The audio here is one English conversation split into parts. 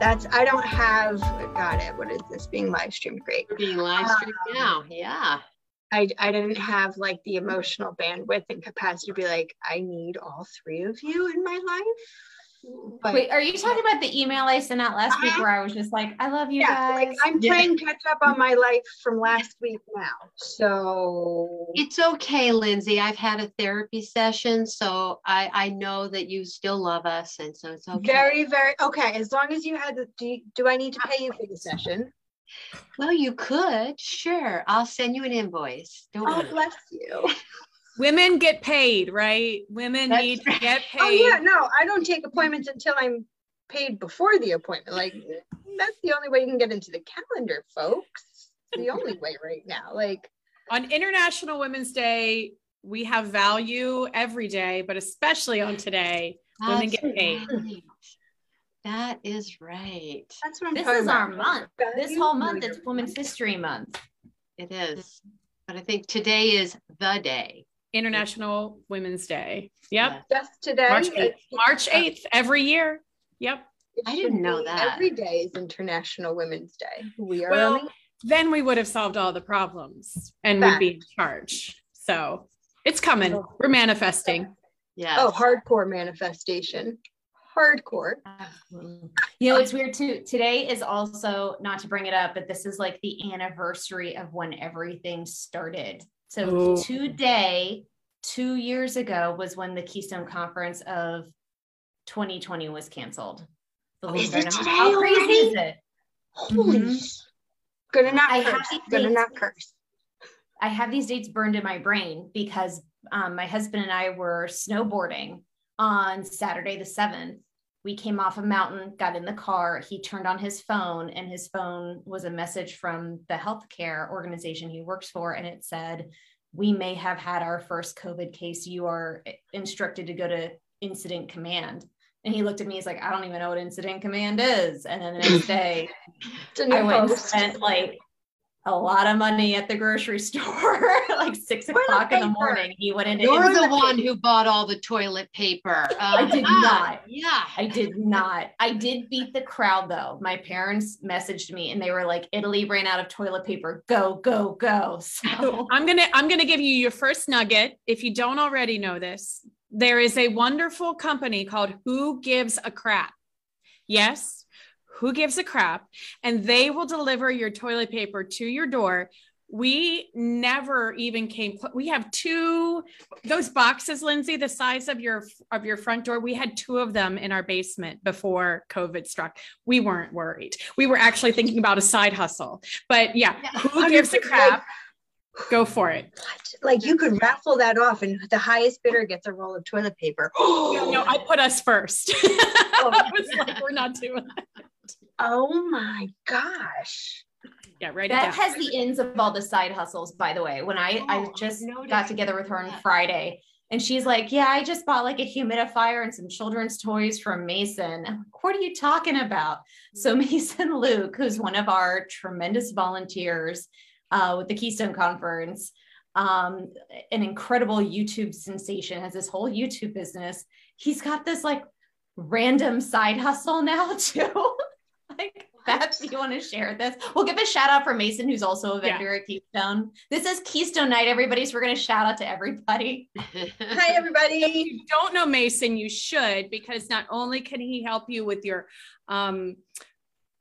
That's I don't have got it. What is this being live streamed? Great. We're being live streamed um, now. Yeah. I, I didn't have like the emotional bandwidth and capacity to be like, I need all three of you in my life. But Wait, are you talking about the email I sent out last week uh-huh. where I was just like, I love you yeah, guys? Like I'm yeah. playing catch up on my life from last week now. So it's okay, Lindsay. I've had a therapy session, so I, I know that you still love us, and so it's okay. Very, very okay. As long as you had the do, you, do I need to pay you for the session? Well, you could, sure. I'll send you an invoice. Don't oh, worry. bless you. Women get paid, right? Women That's need to get paid. Oh yeah, no, I don't take appointments until I'm paid before the appointment. Like that's the only way you can get into the calendar, folks. It's the only way right now. Like on International Women's Day, we have value every day, but especially on today, That's women get paid. Right. That is right. That's what I'm this is about. our month. This whole month it's Women's History Month. It is. But I think today is the day. International Women's Day. Yep. Just today. March 8th. March 8th every year. Yep. I didn't know that. Every day is International Women's Day. We are well, then we would have solved all the problems and Fact. would be in charge. So it's coming. Oh. We're manifesting. Yeah. Oh, hardcore manifestation. Hardcore. You know, it's weird too. Today is also not to bring it up, but this is like the anniversary of when everything started. So Ooh. today, two years ago, was when the Keystone Conference of 2020 was canceled. Is it today How crazy already? is it? Holy mm-hmm. gonna not I curse. Gonna dates, not curse. I have these dates burned in my brain because um, my husband and I were snowboarding on Saturday the 7th. We came off a mountain, got in the car. He turned on his phone, and his phone was a message from the healthcare organization he works for. And it said, We may have had our first COVID case. You are eh, instructed to go to incident command. And he looked at me, he's like, I don't even know what incident command is. And then the next day, I went spent like a lot of money at the grocery store, like six o'clock in the morning. He went into You're the one who bought all the toilet paper. Oh I did not. Yeah. I did not. I did beat the crowd though. My parents messaged me and they were like, Italy ran out of toilet paper. Go, go, go. So oh. I'm gonna I'm gonna give you your first nugget. If you don't already know this, there is a wonderful company called Who Gives a Crap. Yes, who gives a crap and they will deliver your toilet paper to your door. We never even came we have two those boxes lindsay the size of your of your front door we had two of them in our basement before covid struck. We weren't worried. We were actually thinking about a side hustle. But yeah, yeah. who gives a crap go for it. like you could raffle that off and the highest bidder gets a roll of toilet paper. No, no i put us first. Oh, I was like we're not doing that Oh my gosh. Yeah, right. That has the ends of all the side hustles, by the way. When I oh, I just got together with her on Friday and she's like, Yeah, I just bought like a humidifier and some children's toys from Mason. I'm like, what are you talking about? So Mason Luke, who's one of our tremendous volunteers uh, with the Keystone Conference, um, an incredible YouTube sensation, has this whole YouTube business. He's got this like random side hustle now too like that you want to share this? We'll give a shout out for mason who's also a vendor yeah. at keystone. This is keystone night everybody so we're going to shout out to everybody. Hi everybody. If you don't know mason you should because not only can he help you with your um,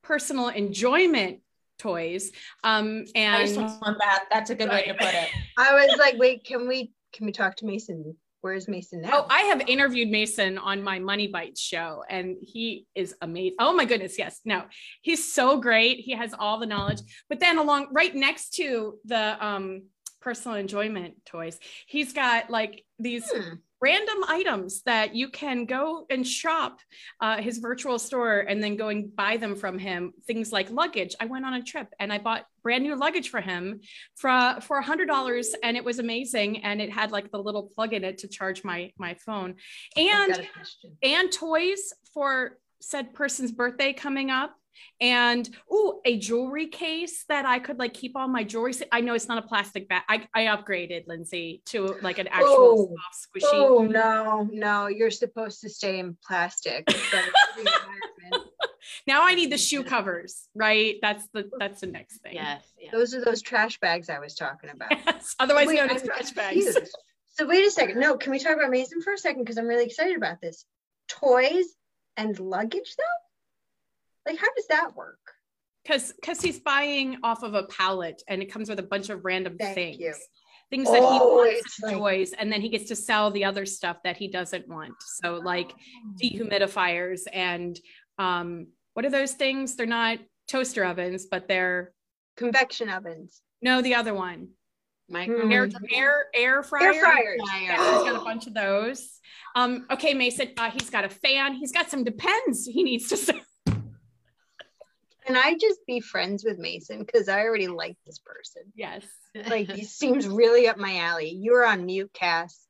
personal enjoyment toys um and I just want that. That's a good way to put it. I was like wait can we can we talk to mason where's Mason now? Oh, I have interviewed Mason on my Money Bites show, and he is amazing. Oh my goodness, yes. No, he's so great. He has all the knowledge. But then along right next to the um personal enjoyment toys, he's got like these hmm random items that you can go and shop uh, his virtual store and then go and buy them from him. Things like luggage. I went on a trip and I bought brand new luggage for him for for a hundred dollars, and it was amazing. And it had like the little plug in it to charge my my phone, and and toys for said person's birthday coming up and oh a jewelry case that i could like keep all my jewelry i know it's not a plastic bag i, I upgraded lindsay to like an actual oh, soft squishy oh no no you're supposed to stay in plastic now I need the shoe covers, right? That's the that's the next thing. Yes. yes. Those are those trash bags I was talking about. Yes. Otherwise Wait, known as trash bags. So wait a second. No, can we talk about Mason for a second? Because I'm really excited about this. Toys and luggage though? Like how does that work? Because because he's buying off of a pallet and it comes with a bunch of random Thank things. you. Things that he Oh, wants and like- and then he gets to sell the other stuff that he doesn't want. So like dehumidifiers and um what are those things? They're not toaster ovens, but they're Convection ovens. no the other one. Micro- Air Mm. air air fryer. Air fryers. Yeah, he's got a bunch of those. Um, okay, Mason, uh, he's got a fan. He's got some depends he needs to sell. Can I just be friends with Mason? Because I already like this person. Yes. Like he seems really up my alley. You're on mute, Cass.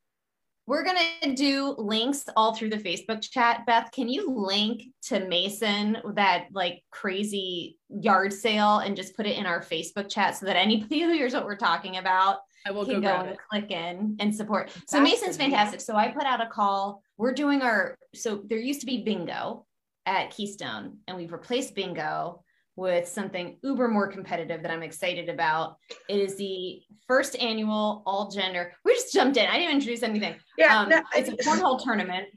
We're gonna do links all through the Facebook chat. Beth, can you link to Mason that like crazy yard sale and just put it in our Facebook chat so that anybody who hears what we're talking about I will can go go and it. click in and support. So That's Mason's fantastic. So I put out a call. We're doing our so there used to be bingo at Keystone, and we've replaced bingo with something uber more competitive that I'm excited about. It is the first annual all gender. We just jumped in. I didn't introduce anything. Yeah, Um, no, it's a cornhole tournament.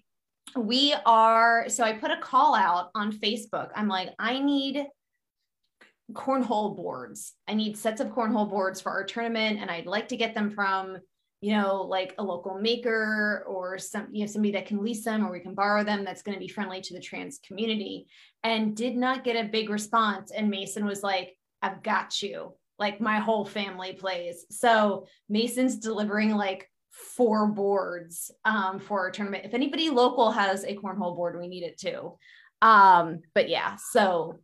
We are so I put a call out on Facebook. I'm like, I need cornhole boards. I need sets of cornhole boards for our tournament, and I'd like to get them from, you know, like a local maker or some, you know, somebody that can lease them or we can borrow them that's going to be friendly to the trans community. And did not get a big response. And Mason was like, I've got you. Like my whole family plays. So Mason's delivering like four boards um, for our tournament. If anybody local has a cornhole board, we need it too. Um, but yeah, so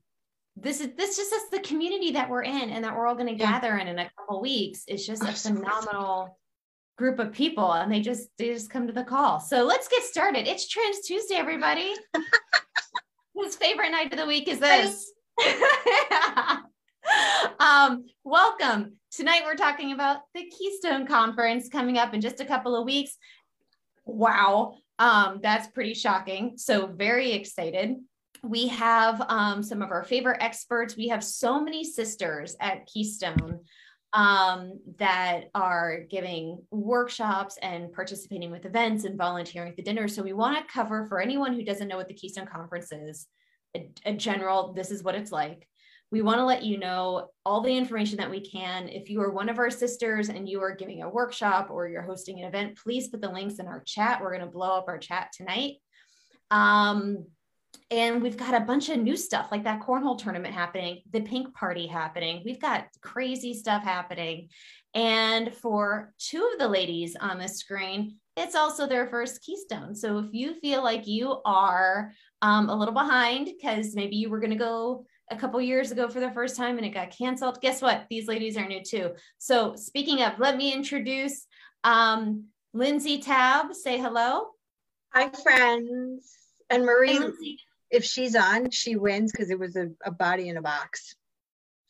this is this just is the community that we're in and that we're all going to Yeah. gather in in a couple weeks. It's just a phenomenal group of people, and they just they just come to the call. So let's get started. It's Trans Tuesday, everybody. Whose favorite night of the week is this? um, welcome. Tonight we're talking about the Keystone Conference coming up in just a couple of weeks. Wow, um, that's pretty shocking. So very excited. We have um, some of our favorite experts. We have so many sisters at Keystone um, that are giving workshops and participating with events and volunteering at the dinner. So we want to cover for anyone who doesn't know what the Keystone Conference is, a, a general, this is what it's like. We want to let you know all the information that we can. If you are one of our sisters and you are giving a workshop or you're hosting an event, please put the links in our chat. We're going to blow up our chat tonight. Um, and we've got a bunch of new stuff like that cornhole tournament happening, the pink party happening. We've got crazy stuff happening. And for two of the ladies on the screen, it's also their first Keystone. So if you feel like you are um, a little behind because maybe you were going to go a couple years ago for the first time and it got canceled, guess what? These ladies are new too. So speaking of, let me introduce um, Lindsey Taub. Say hello. Hi, friends. And Marie, Lindsay. If she's on, she wins because it was a, a body in a box.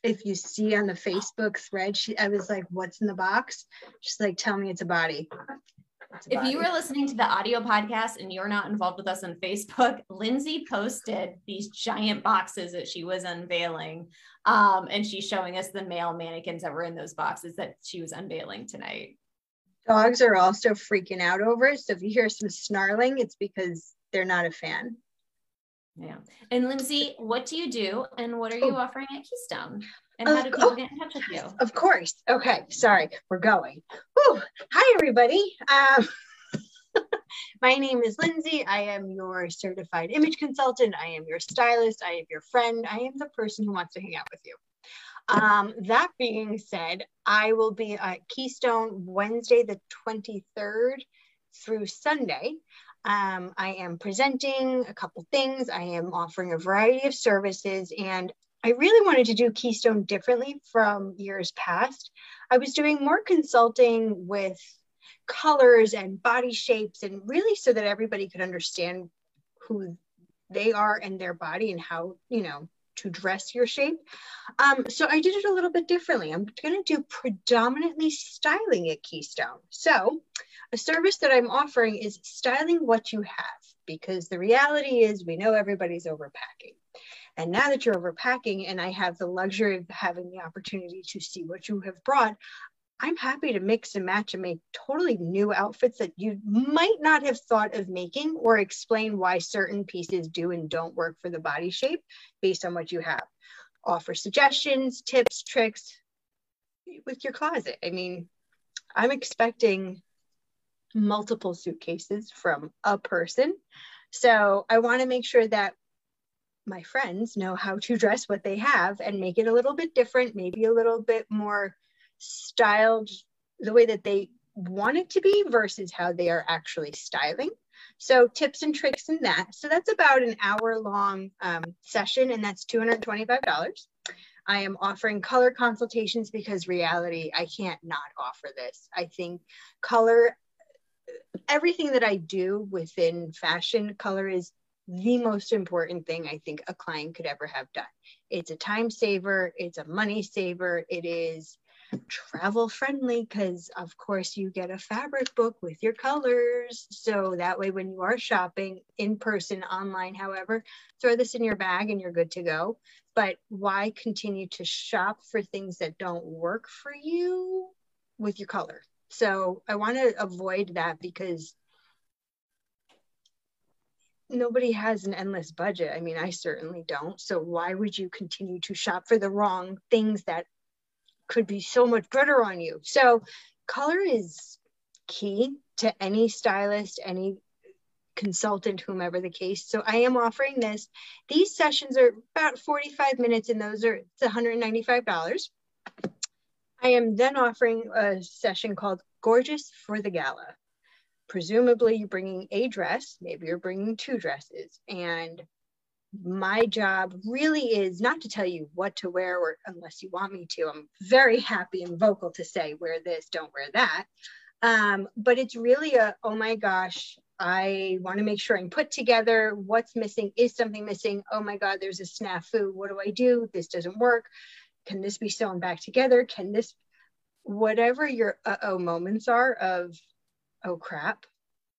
If you see on the Facebook thread, she I was like, "What's in the box?" She's like, "Tell me it's a body." It's a If you body. were listening to the audio podcast and you're not involved with us on Facebook, Lindsay posted these giant boxes that she was unveiling. Um, and she's showing us the male mannequins that were in those boxes that she was unveiling tonight. dogs are also freaking out over it. So if you hear some snarling, it's because they're not a fan. Yeah. And Lindsay, what do you do and what are you Oh. offering at Keystone? And how Of do people course. get in touch with you? Of course. Okay. Sorry. We're going. Whew. Hi, everybody. Um, my name is Lindsay. I am your certified image consultant. I am your stylist. I am your friend. I am the person who wants to hang out with you. Um, that being said, I will be at Keystone Wednesday, the 23rd through Sunday. Um, I am presenting a couple things. I am offering a variety of services, and I really wanted to do Keystone differently from years past. I was doing more consulting with colors and body shapes, and really so that everybody could understand who they are and their body and how, you know, to dress your shape. Um, so I did it a little bit differently. I'm going to do predominantly styling at Keystone. So a service that I'm offering is styling what you have because the reality is we know everybody's overpacking. And now that you're overpacking and I have the luxury of having the opportunity to see what you have brought, I'm happy to mix and match and make totally new outfits that you might not have thought of making or explain why certain pieces do and don't work for the body shape based on what you have. Offer suggestions, tips, tricks with your closet. I mean, I'm expecting multiple suitcases from a person. So I want to make sure that my friends know how to dress what they have and make it a little bit different, maybe a little bit more styled the way that they want it to be versus how they are actually styling. So tips and tricks in that. So that's about an hour long um, session and that's $225. I am offering color consultations because reality, I can't not offer this. I think color, everything that I do within fashion, color is the most important thing I think a client could ever have done. It's a time saver, it's a money saver, it is travel friendly because of course you get a fabric book with your colors so that way when you are shopping in person online however throw this in your bag and you're good to go but why continue to shop for things that don't work for you with your color so i want to avoid that because nobody has an endless budget. I mean, I certainly don't. So why would you continue to shop for the wrong things that could be so much better on you. So color is key to any stylist, any consultant, whomever the case. So I am offering this. These sessions are about 45 minutes and those are it's $195. I am then offering a session called Gorgeous for the Gala. Presumably you're bringing a dress, maybe you're bringing two dresses and my job really is not to tell you what to wear or unless you want me to. I'm very happy and vocal to say wear this don't wear that. Um, but it's really a oh my gosh i want to make sure i'm put together. What's missing? Is something missing? Oh my god there's a snafu. What do i do? This doesn't work. Can this be sewn back together? Can this whatever your uh-oh moments are of oh crap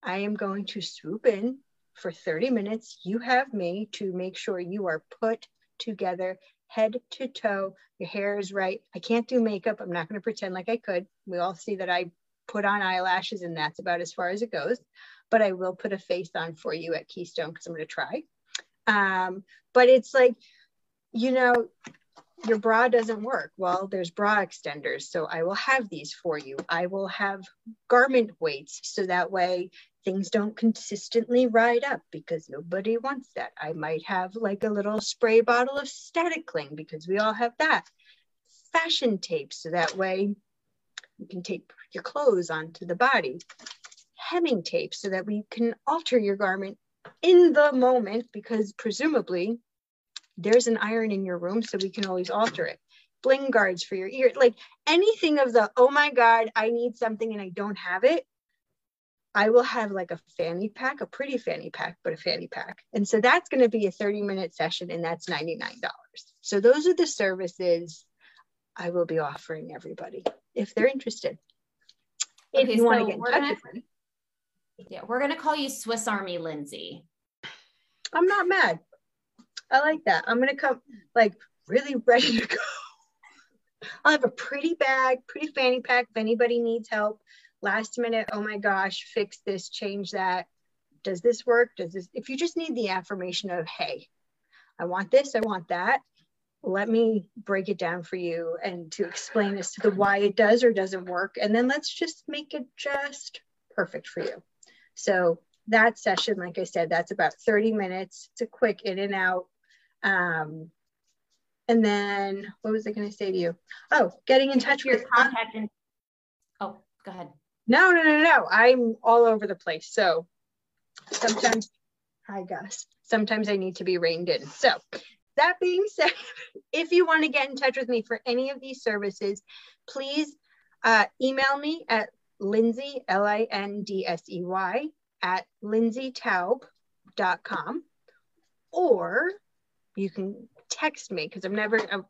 i am going to swoop in for 30 minutes. You have me to make sure you are put together head to toe. Your hair is right. I can't do makeup. I'm not going to pretend like I could. We all see that I put on eyelashes and that's about as far as it goes. But I will put a face on for you at Keystone because I'm going to try. Um, but it's like, you know, your bra doesn't work. Well, there's bra extenders. So I will have these for you. I will have garment weights. So that way things don't consistently ride up because nobody wants that. I might have like a little spray bottle of static cling because we all have that. Fashion tape, so that way you can tape your clothes onto the body. Hemming tape, so that we can alter your garment in the moment because presumably there's an iron in your room, so we can always alter it. Bling guards for your ear, like anything of the, oh my God, I need something and I don't have it I will have like a fanny pack, a pretty fanny pack, but a fanny pack. And so that's going to be a 30 minute session and that's $99. So those are the services I will be offering everybody if they're interested. If okay, you so want to get in touch gonna, with me. Yeah, we're going to call you Swiss Army Lindsay. I'm not mad. I like that. I'm going to come like really ready to go. I'll have a pretty bag, pretty fanny pack if anybody needs help last minute, oh my gosh, fix this, change that. Does this work? Does this, if you just need the affirmation of, hey, I want this, I want that, let me break it down for you and to explain as to the why it does or doesn't work. And then let's just make it just perfect for you. So that session, like I said, that's about 30 minutes. It's a quick in and out. Um, and then what was I going to say to you? Oh, getting in touch with your contact. And, oh, go ahead. No, no, no, no. I'm all over the place. So sometimes, hi, Gus. Sometimes I need to be reined in. So that being said, if you want to get in touch with me for any of these services, please uh, email me at Lindsey, L I N D S E Y, at lindseytaub.com. Or you can text me because I'm never, uh,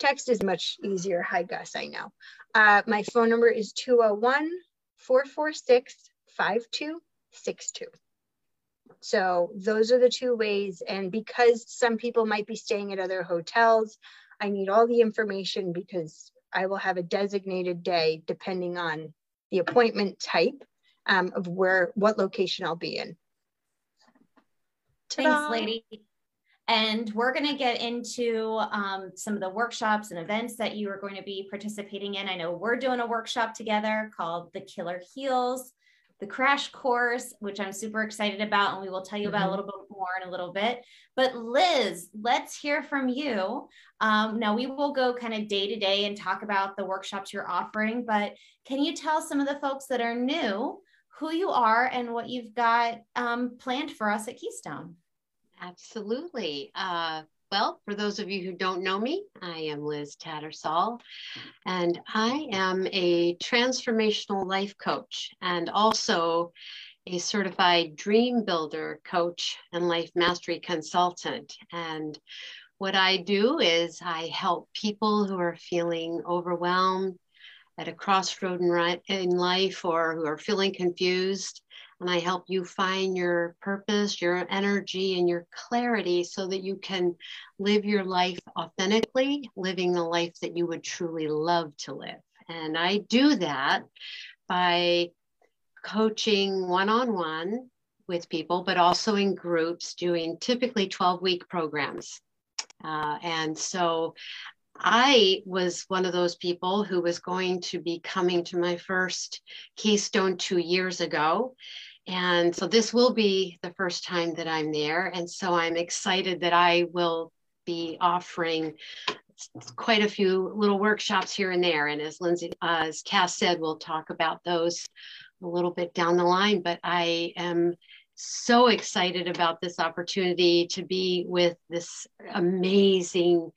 text is much easier. Hi, Gus, I know. Uh, my phone number is 201 446 5262. So those are the two ways. And because some people might be staying at other hotels, I need all the information because I will have a designated day depending on the appointment type um, of where, what location I'll be in. Thanks, lady. And we're going to get into um, some of the workshops and events that you are going to be participating in. I know we're doing a workshop together called The Killer Heels, the crash course, which I'm super excited about. And we will tell you about mm-hmm. a little bit more in a little bit. But Liz, let's hear from you. Um, now we will go kind of day to day and talk about the workshops you're offering. But can you tell some of the folks that are new who you are and what you've got um, planned for us at Keystone? Absolutely. Uh, well, for those of you who don't know me, I am Liz Tattersall, and I am a transformational life coach and also a certified dream builder coach and life mastery consultant. And what I do is I help people who are feeling overwhelmed at a crossroad in life or who are feeling confused and I help you find your purpose, your energy, and your clarity so that you can live your life authentically, living the life that you would truly love to live. And I do that by coaching one on one with people, but also in groups, doing typically 12 week programs. Uh, and so I was one of those people who was going to be coming to my first Keystone two years ago. And so this will be the first time that I'm there. And so I'm excited that I will be offering quite a few little workshops here and there. And as Lindsay, uh, as Cass said, we'll talk about those a little bit down the line. But I am so excited about this opportunity to be with this amazing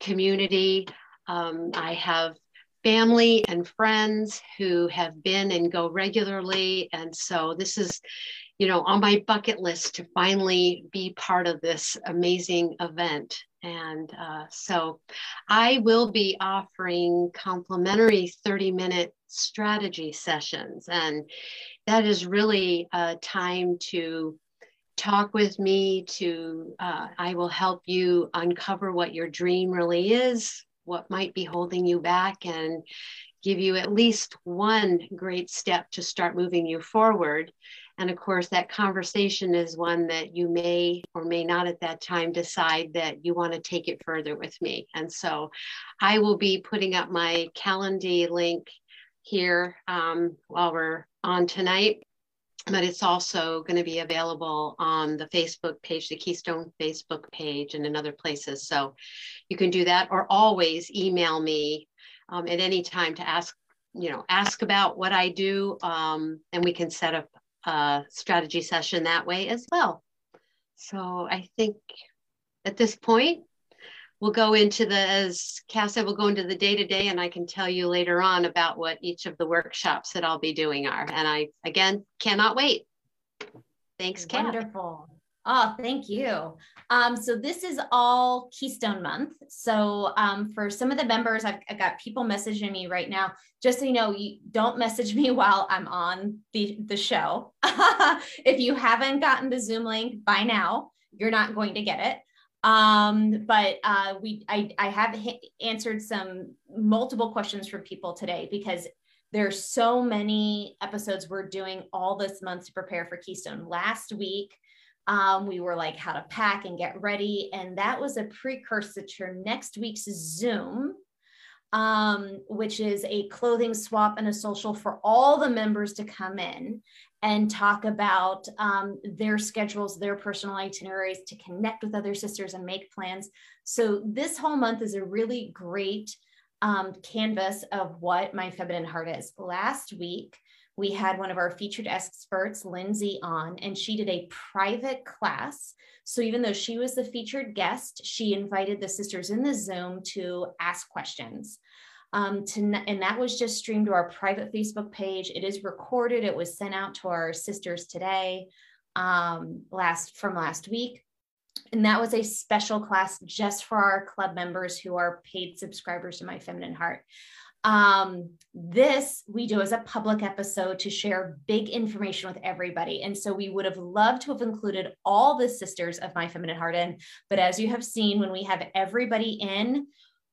community. Um, I have family and friends who have been and go regularly. And so this is, you know, on my bucket list to finally be part of this amazing event. And uh, so I will be offering complimentary 30 minute strategy sessions. And that is really a time to talk with me to uh, i will help you uncover what your dream really is what might be holding you back and give you at least one great step to start moving you forward. And of course, that conversation is one that you may or may not at that time decide that you want to take it further with me. And so I will be putting up my Calendly link here um, while we're on tonight but it's also going to be available on the Facebook page, the Keystone Facebook page, and in other places. So you can do that, or always email me um, at any time to ask, you know, ask about what I do, um, and we can set up a strategy session that way as well. So I think at this point, we'll go into the, as Cass said, we'll go into the day to day, and I can tell you later on about what each of the workshops that I'll be doing are. And I, again, cannot wait. Thanks, Cass. Wonderful. Oh, thank you. Um, so this is all Keystone Month. So um, for some of the members, I've, I've, got people messaging me right now. Just so you know, you don't message me while I'm on the, the show. if you haven't gotten the Zoom link by now, you're not going to get it. Um, but uh, we, I, I have answered some multiple questions from people today because there's so many episodes we're doing all this month to prepare for Keystone. Last week, um, we were like how to pack and get ready, and that was a precursor to next week's Zoom, um, which is a clothing swap and a social for all the members to come in and talk about um, their schedules, their personal itineraries to connect with other sisters and make plans. So, this whole month is a really great um, canvas of what my feminine heart is. Last week, we had one of our featured experts, Lindsay, on, and she did a private class. So, even though she was the featured guest, she invited the sisters in the Zoom to ask questions um, to, and that was just streamed to our private Facebook page. It is recorded. It was sent out to our sisters today, um, last from last week. and that was a special class just for our club members who are paid subscribers to My Feminine Heart. Um, this we do as a public episode to share big information with everybody. And so we would have loved to have included all the sisters of My Feminine Heart in. But as you have seen, when we have everybody in,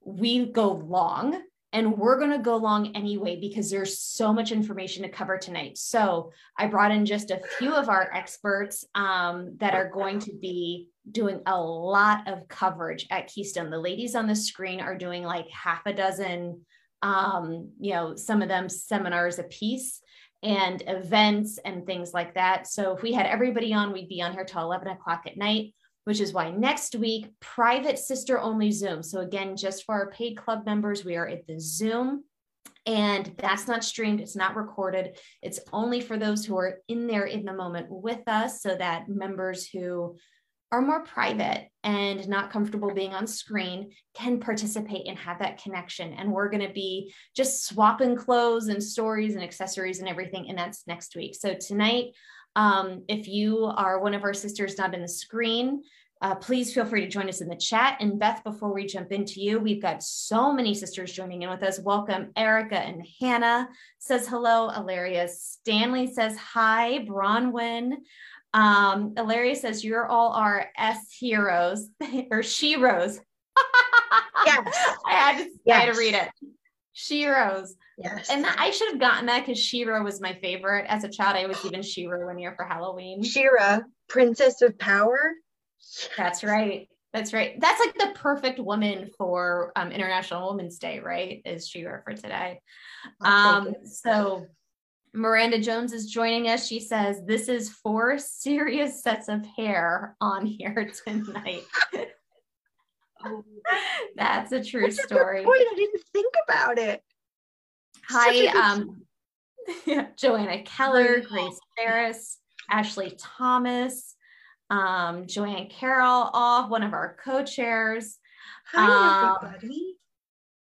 we go long and we're going to go long anyway because there's so much information to cover tonight. So I brought in just a few of our experts um, that are going to be doing a lot of coverage at Keystone. The ladies on the screen are doing like half a dozen, um, you know, some of them seminars a piece and events and things like that. So if we had everybody on, we'd be on here till 11 o'clock at night which is why next week, private sister only Zoom. So, again, just for our paid club members, we are at the Zoom. And that's not streamed, it's not recorded. It's only for those who are in there in the moment with us so that members who are more private and not comfortable being on screen can participate and have that connection. And we're going to be just swapping clothes and stories and accessories and everything. And that's next week. So tonight, um, if you are one of our sisters not in the screen, uh, please feel free to join us in the chat. And Beth, before we jump into you, we've got so many sisters joining in with us. Welcome, Erica and Hannah says hello. Ilaria Stanley says hi. Bronwyn. Um, Ilaria says you're all our S heroes or sheroes. yes. I had to, yes. I had to read it. Sheroes. Yes. And I should have gotten that because She-Ra was my favorite. As a child, I was even She-Ra one year for Halloween. She-Ra, Princess of Power. That's right. That's right. That's like the perfect woman for um, International Women's Day, right? Is She-Ra for today. Um, so Miranda Jones is joining us. She says, This is four serious sets of hair on here tonight. oh, that's a true That's story. A point. I didn't think about it. Hi, um, Joanna Keller, Grace Ferris, Ashley Thomas, um, Joanne Carroll, all one of our co-chairs. Hi, um, everybody.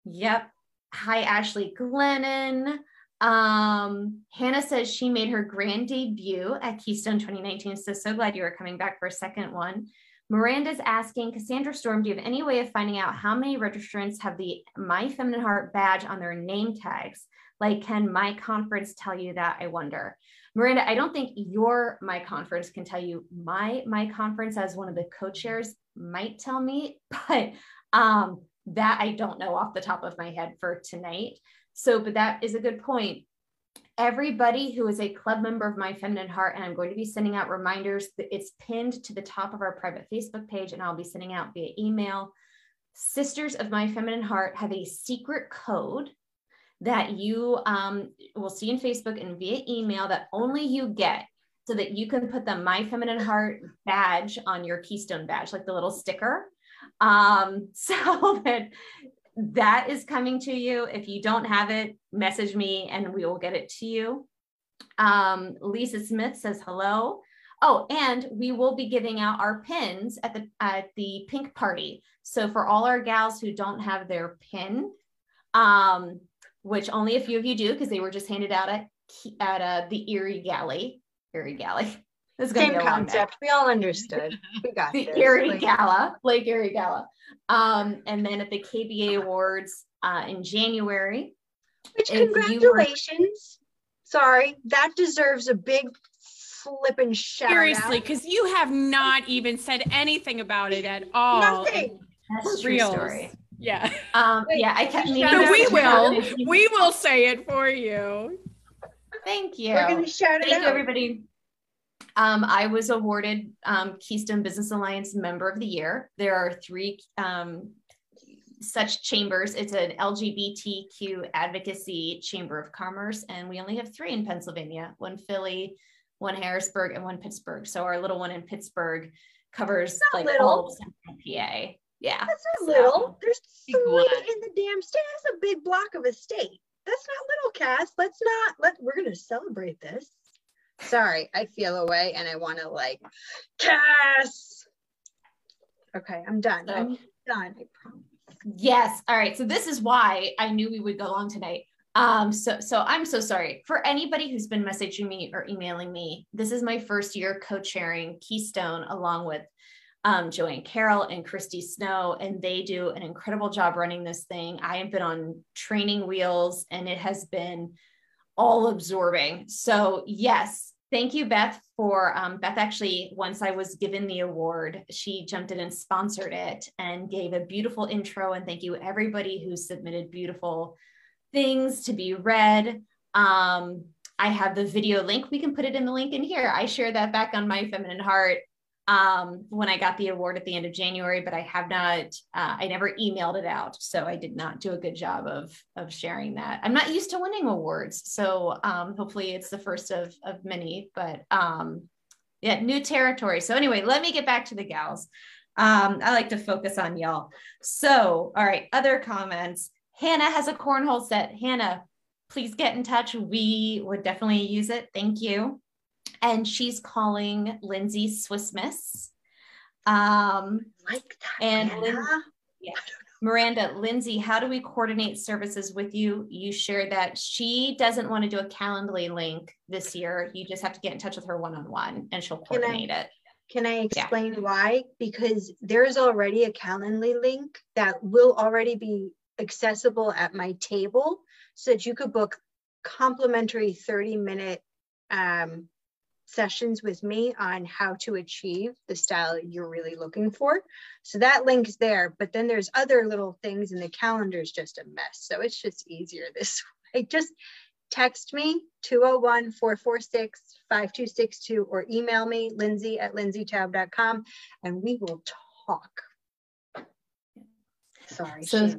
Yep. Hi, Ashley Glennon. Um, Hannah says she made her grand debut at Keystone 2019. So, so glad you are coming back for a second one. Miranda's asking Cassandra Storm, do you have any way of finding out how many registrants have the My Feminine Heart badge on their name tags? Like, can my conference tell you that? I wonder. Miranda, I don't think your my conference can tell you. My my conference as one of the co-chairs might tell me, but um, that I don't know off the top of my head for tonight. So, but that is a good point. Everybody who is a club member of My Feminine Heart, and I'm going to be sending out reminders. It's pinned to the top of our private Facebook page, and I'll be sending out via email. Sisters of My Feminine Heart have a secret code that you um, will see in Facebook and via email that only you get so that you can put the My Feminine Heart badge on your Keystone badge, like the little sticker. Um, so that that is coming to you. If you don't have it, message me and we will get it to you. Um, Lisa Smith says hello. Oh, and we will be giving out our pins at the at the pink party. So for all our gals who don't have their pin, um, which only a few of you do because they were just handed out at at uh, the Erie Galley. Erie Galley. This is Same concept. We all understood. We got the this. Erie like, Gala, Lake Erie Gala, um, and then at the KBA Awards uh, in January. Which congratulations! Were... Sorry, that deserves a big flipping shout. Seriously, because you have not even said anything about it at all. Nothing. That's true story. Yeah. Um, yeah, I kept meaning so we will. we will say it for you. Thank you. We're gonna shout it Thank out. you, everybody. Um, I was awarded um, Keystone Business Alliance Member of the Year. There are three um, such chambers. It's an LGBTQ advocacy chamber of commerce, and we only have three in Pennsylvania: one Philly, one Harrisburg, and one Pittsburgh. So our little one in Pittsburgh covers like little. all of Central PA. Yeah. That's not so, little. There's three in the damn state. That's a big block of a state. That's not little, Cass. Let's not let we're gonna celebrate this. Sorry, I feel away and I want to like Cass. Okay, I'm done. So, I'm done. I promise. Yes. All right. So this is why I knew we would go long tonight. Um, so so I'm so sorry for anybody who's been messaging me or emailing me. This is my first year co-chairing Keystone along with um, Joanne Carroll and Christy Snow, and they do an incredible job running this thing. I have been on training wheels and it has been all absorbing. So, yes, thank you, Beth, for um, Beth. Actually, once I was given the award, she jumped in and sponsored it and gave a beautiful intro. And thank you, everybody who submitted beautiful things to be read. Um, I have the video link. We can put it in the link in here. I share that back on my feminine heart um, when I got the award at the end of January, but I have not, uh, I never emailed it out. So I did not do a good job of, of sharing that. I'm not used to winning awards. So um, hopefully it's the first of, of many, but um, yeah, new territory. So anyway, let me get back to the gals. Um, I like to focus on y'all. So, all right, other comments. Hannah has a cornhole set. Hannah, please get in touch. We would definitely use it. Thank you and she's calling Lindsay Swiss Miss. Um, like that, and yeah. Miranda, Lindsay, how do we coordinate services with you? You shared that she doesn't want to do a Calendly link this year. You just have to get in touch with her one on one and she'll coordinate can I, it. Can I explain yeah. why? Because there's already a Calendly link that will already be accessible at my table so that you could book complimentary 30 minute um, sessions with me on how to achieve the style you're really looking for. So that link's there, but then there's other little things and the calendar is just a mess. So it's just easier this way. Just text me 201-446-5262 or email me lindsay at lindseytaub.com and we will talk. Sorry. So,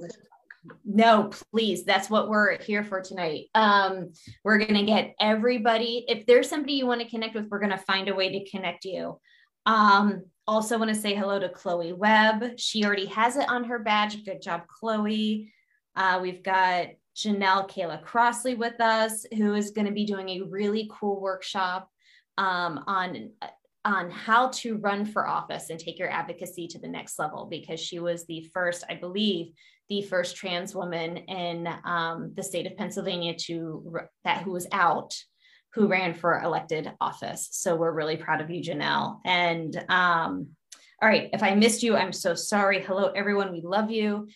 no, please. That's what we're here for tonight. Um, we're going to get everybody. If there's somebody you want to connect with, we're going to find a way to connect you. Um, also, want to say hello to Chloe Webb. She already has it on her badge. Good job, Chloe. Uh, we've got Janelle Kayla Crossley with us, who is going to be doing a really cool workshop um, on on how to run for office and take your advocacy to the next level because she was the first, I believe, the first trans woman in um, the state of Pennsylvania to that who was out who ran for elected office. So we're really proud of you, Janelle. And um, all right, if I missed you, I'm so sorry. Hello, everyone. We love you.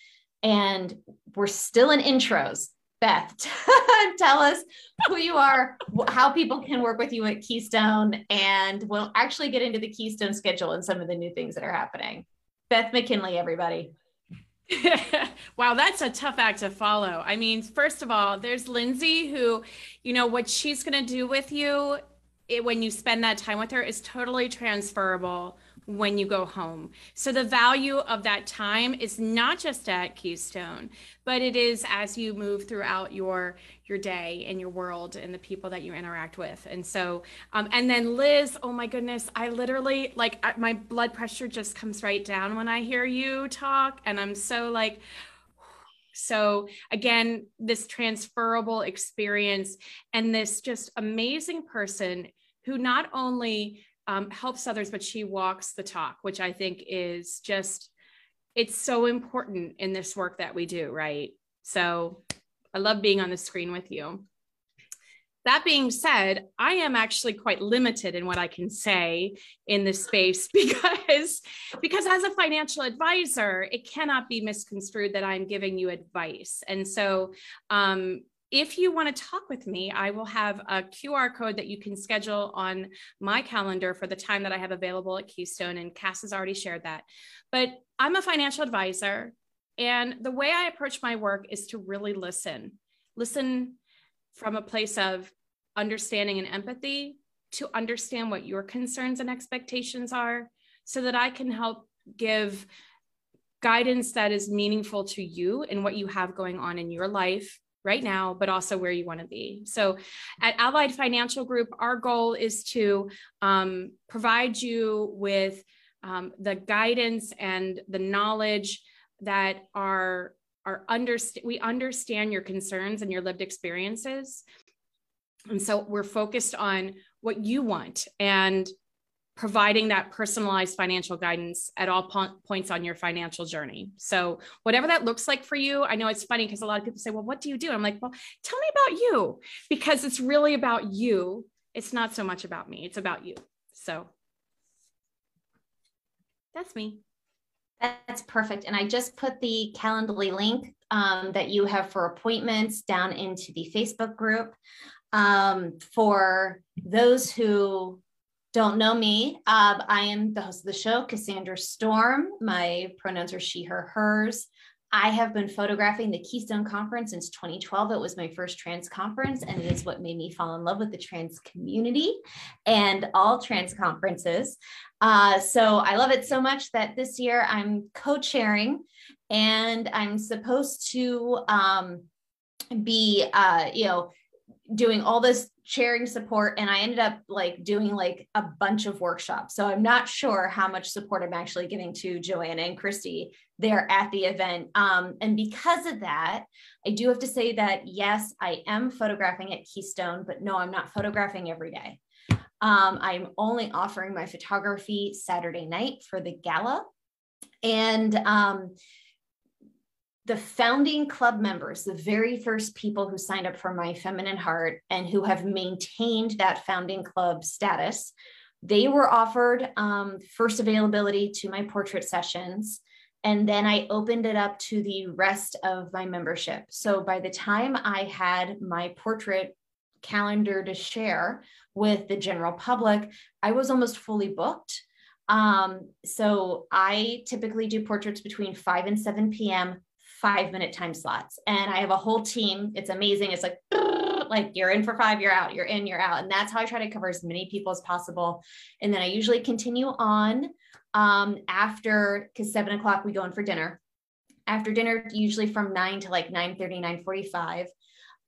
And we're still in intros. Beth, tell us who you are, how people can work with you at Keystone, and we'll actually get into the Keystone schedule and some of the new things that are happening. Beth McKinley, everybody. wow, that's a tough act to follow. I mean, first of all, there's Lindsay, who, you know, what she's going to do with you it, when you spend that time with her is totally transferable when you go home. So the value of that time is not just at Keystone, but it is as you move throughout your your day and your world and the people that you interact with. And so, um, and then Liz, oh my goodness, I literally like my blood pressure just comes right down when I hear you talk, and I'm so like. So, again, this transferable experience and this just amazing person who not only um, helps others, but she walks the talk, which I think is just, it's so important in this work that we do, right? So I love being on the screen with you. That being said, I am actually quite limited in what I can say in this space because, because as a financial advisor, it cannot be misconstrued that I'm giving you advice. And so um, if you want to talk with me, I will have a QR code that you can schedule on my calendar for the time that I have available at Keystone. And Cass has already shared that. But I'm a financial advisor. And the way I approach my work is to really listen, listen from a place of understanding and empathy to understand what your concerns and expectations are so that I can help give guidance that is meaningful to you and what you have going on in your life right now, but also where you want to be. So at Allied Financial Group, our goal is to um, provide you with um, the guidance and the knowledge that are are understand we understand your concerns and your lived experiences and so we're focused on what you want and providing that personalized financial guidance at all po- points on your financial journey. So, whatever that looks like for you, I know it's funny because a lot of people say, Well, what do you do? I'm like, Well, tell me about you because it's really about you. It's not so much about me, it's about you. So, That's me. That's perfect. And I just put the Calendly link um, that you have for appointments down into the Facebook group. Um, for those who don't know me, um, I am the host of the show, Cassandra Storm. My pronouns are she, her, hers. I have been photographing the Keystone Conference since 2012. It was my first trans conference, and it is what made me fall in love with the trans community and all trans conferences. Uh, so I love it so much that this year I'm co chairing and I'm supposed to um, be, uh, you know, doing all this sharing support and i ended up like doing like a bunch of workshops. So i'm not sure how much support i'm actually giving to joanna and christy there at the event. Um, and because of that i do have to say that yes i am photographing at keystone but no i'm not photographing every day. Um, i'm only offering my photography saturday night for the gala. And um, the founding club members, the very first people who signed up for My Feminine Heart and who have maintained that founding club status, they were offered um, first availability to my portrait sessions. And then I opened it up to the rest of my membership. So by the time I had my portrait calendar to share with the general public, I was almost fully booked. Um, so I typically do portraits between 5 and 7 p.m five minute time slots. And I have a whole team. It's amazing. It's like, like you're in for five, you're out, you're in, you're out. And that's how I try to cover as many people as possible. And then I usually continue on um, after, because seven o'clock we go in for dinner. After dinner, usually from nine to like 9 30, 9 45.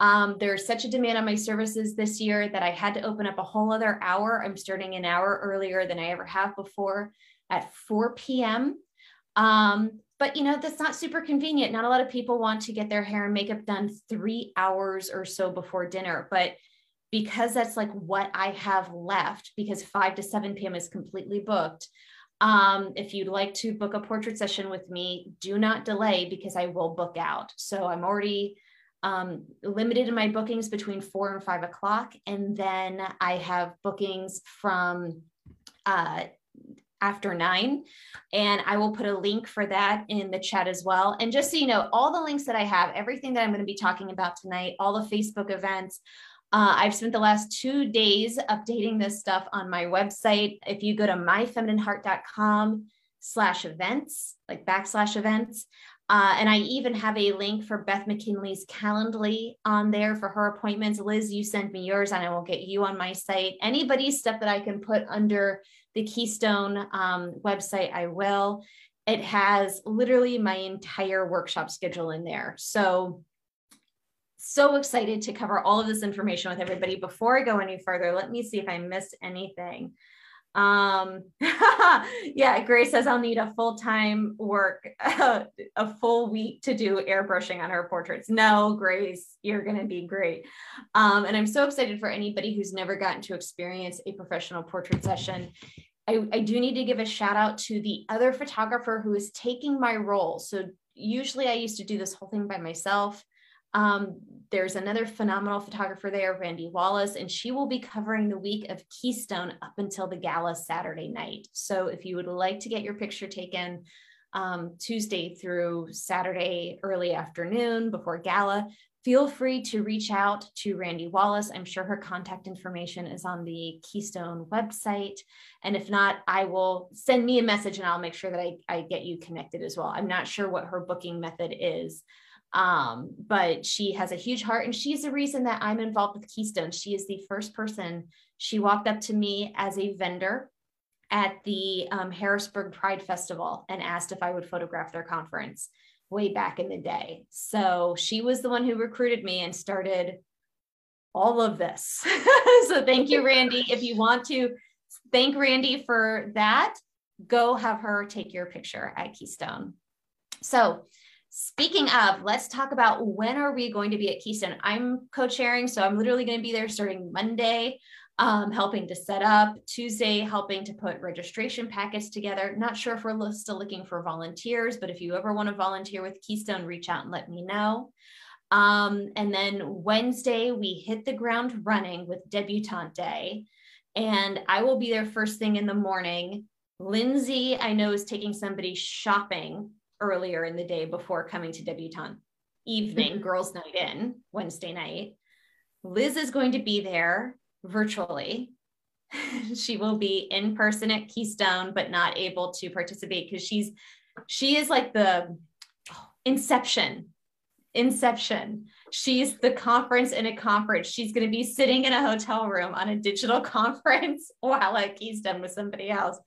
Um, there's such a demand on my services this year that I had to open up a whole other hour. I'm starting an hour earlier than I ever have before at 4 p.m. Um, but you know that's not super convenient. Not a lot of people want to get their hair and makeup done three hours or so before dinner. But because that's like what i have left because 5 to 7 p.m is completely booked um, if you'd like to book a portrait session with me do not delay because i will book out. So i'm already um, limited in my bookings between 4 and 5 o'clock. And then i have bookings from uh, after nine. And I will put a link for that in the chat as well. And just so you know, all the links that I have, everything that I'm going to be talking about tonight, all the Facebook events, uh, I've spent the last two days updating this stuff on my website. If you go to myfeminineheart.com slash events, like backslash events, uh, and I even have a link for Beth McKinley's Calendly on there for her appointments. Liz, you send me yours and I will get you on my site. Anybody's stuff that I can put under the Keystone um, website, I will. It has literally my entire workshop schedule in there. So, so excited to cover all of this information with everybody. Before I go any further, let me see if I missed anything. Um, yeah, Grace says I'll need a full time work, a full week to do airbrushing on her portraits. No, Grace, you're going to be great. Um, and I'm so excited for anybody who's never gotten to experience a professional portrait session. I, I do need to give a shout out to the other photographer who is taking my role. So usually I used to do this whole thing by myself. Um, there's another phenomenal photographer there, Randy Wallace, and she will be covering the week of Keystone up until the gala Saturday night. So if you would like to get your picture taken um, Tuesday through Saturday early afternoon before gala, feel free to reach out to Randy Wallace. I'm sure her contact information is on the Keystone website. And if not, I will send me a message and I'll make sure that I, I get you connected as well. I'm not sure what her booking method is. Um, but she has a huge heart and she's the reason that I'm involved with Keystone. She is the first person. She walked up to me as a vendor at the um, Harrisburg Pride Festival and asked if I would photograph their conference way back in the day. So she was the one who recruited me and started all of this. so thank you, Randy. If you want to thank Randy for that, go have her take your picture at Keystone. So Speaking of, let's talk about when are we going to be at Keystone? I'm co-chairing, so I'm literally going to be there starting Monday, um, helping to set up. Tuesday, helping to put registration packets together. Not sure if we're still looking for volunteers, but if you ever want to volunteer with Keystone, reach out and let me know. Um, and then Wednesday, we hit the ground running with Debutante. And I will be there first thing in the morning Lindsey, I know, is taking somebody shopping earlier in the day before coming to debutante evening, mm-hmm. girls' night in, Wednesday night. Liz is going to be there virtually. she will be in person at Keystone, but not able to participate because she's she is like the inception. Inception. She's the conference in a conference. She's going to be sitting in a hotel room on a digital conference while at Keystone with somebody else.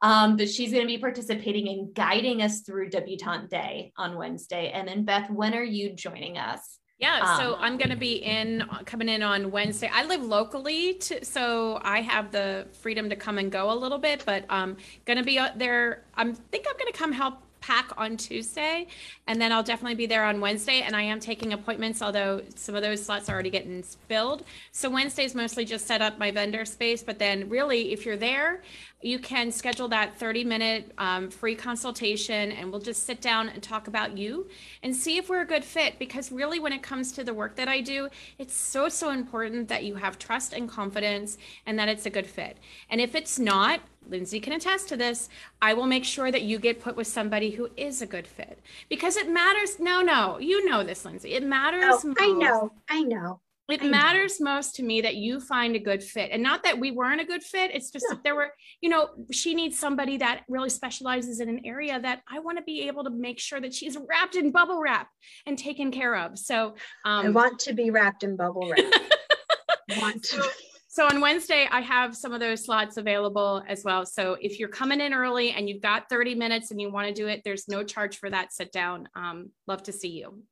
Um, but she's going to be participating in guiding us through debutante day on Wednesday. And then Beth, when are you joining us? Yeah, so um, I'm going to be in coming in on Wednesday. I live locally, to, so I have the freedom to come and go a little bit, but I'm going to be there. I think I'm going to come help pack on Tuesday, and then I'll definitely be there on Wednesday. And I am taking appointments, although some of those slots are already getting filled. So Wednesday is mostly just set up my vendor space, but then really, if you're there, you can schedule that 30 minute um, free consultation and we'll just sit down and talk about you and see if we're a good fit because really when it comes to the work that i do it's so so important that you have trust and confidence and that it's a good fit and if it's not Lindsey can attest to this. I will make sure that you get put with somebody who is a good fit because it matters. No, no, you know this, Lindsey. It matters. Oh, I know. I know. It matters most to me that you find a good fit and not that we weren't a good fit. It's just yeah. that there were, you know, she needs somebody that really specializes in an area that I want to be able to make sure that she's wrapped in bubble wrap and taken care of. So um, I want to be wrapped in bubble wrap. want to. So on Wednesday, I have some of those slots available as well. So if you're coming in early and you've got 30 minutes and you want to do it, there's no charge for that sit down. Um, love to see you.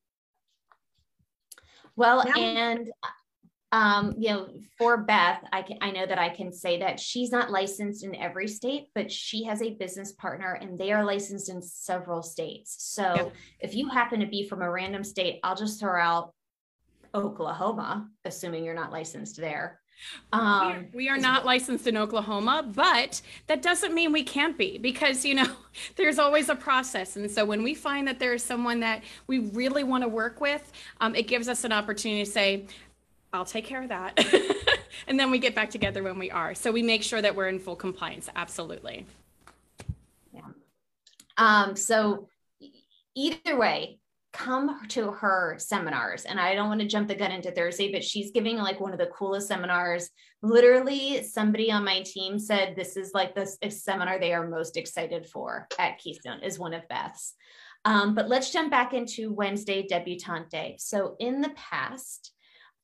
Well, yeah. and um, you know, for Beth, I can I know that I can say that she's not licensed in every state, but she has a business partner and they are licensed in several states. So yeah. if you happen to be from a random state, I'll just throw out Oklahoma, assuming you're not licensed there. Um, we are not licensed in Oklahoma, but that doesn't mean we can't be because, you know, there's always a process. And so when we find that there's someone that we really want to work with, um, it gives us an opportunity to say, I'll take care of that. and then we get back together when we are. So we make sure that we're in full compliance. Absolutely. Yeah. Um, so either way, come to her seminars and i don't want to jump the gun into thursday but she's giving like one of the coolest seminars. Literally somebody on my team said this is like the seminar they are most excited for at keystone is one of beth's. Um, but let's jump back into wednesday debutante day. So in the past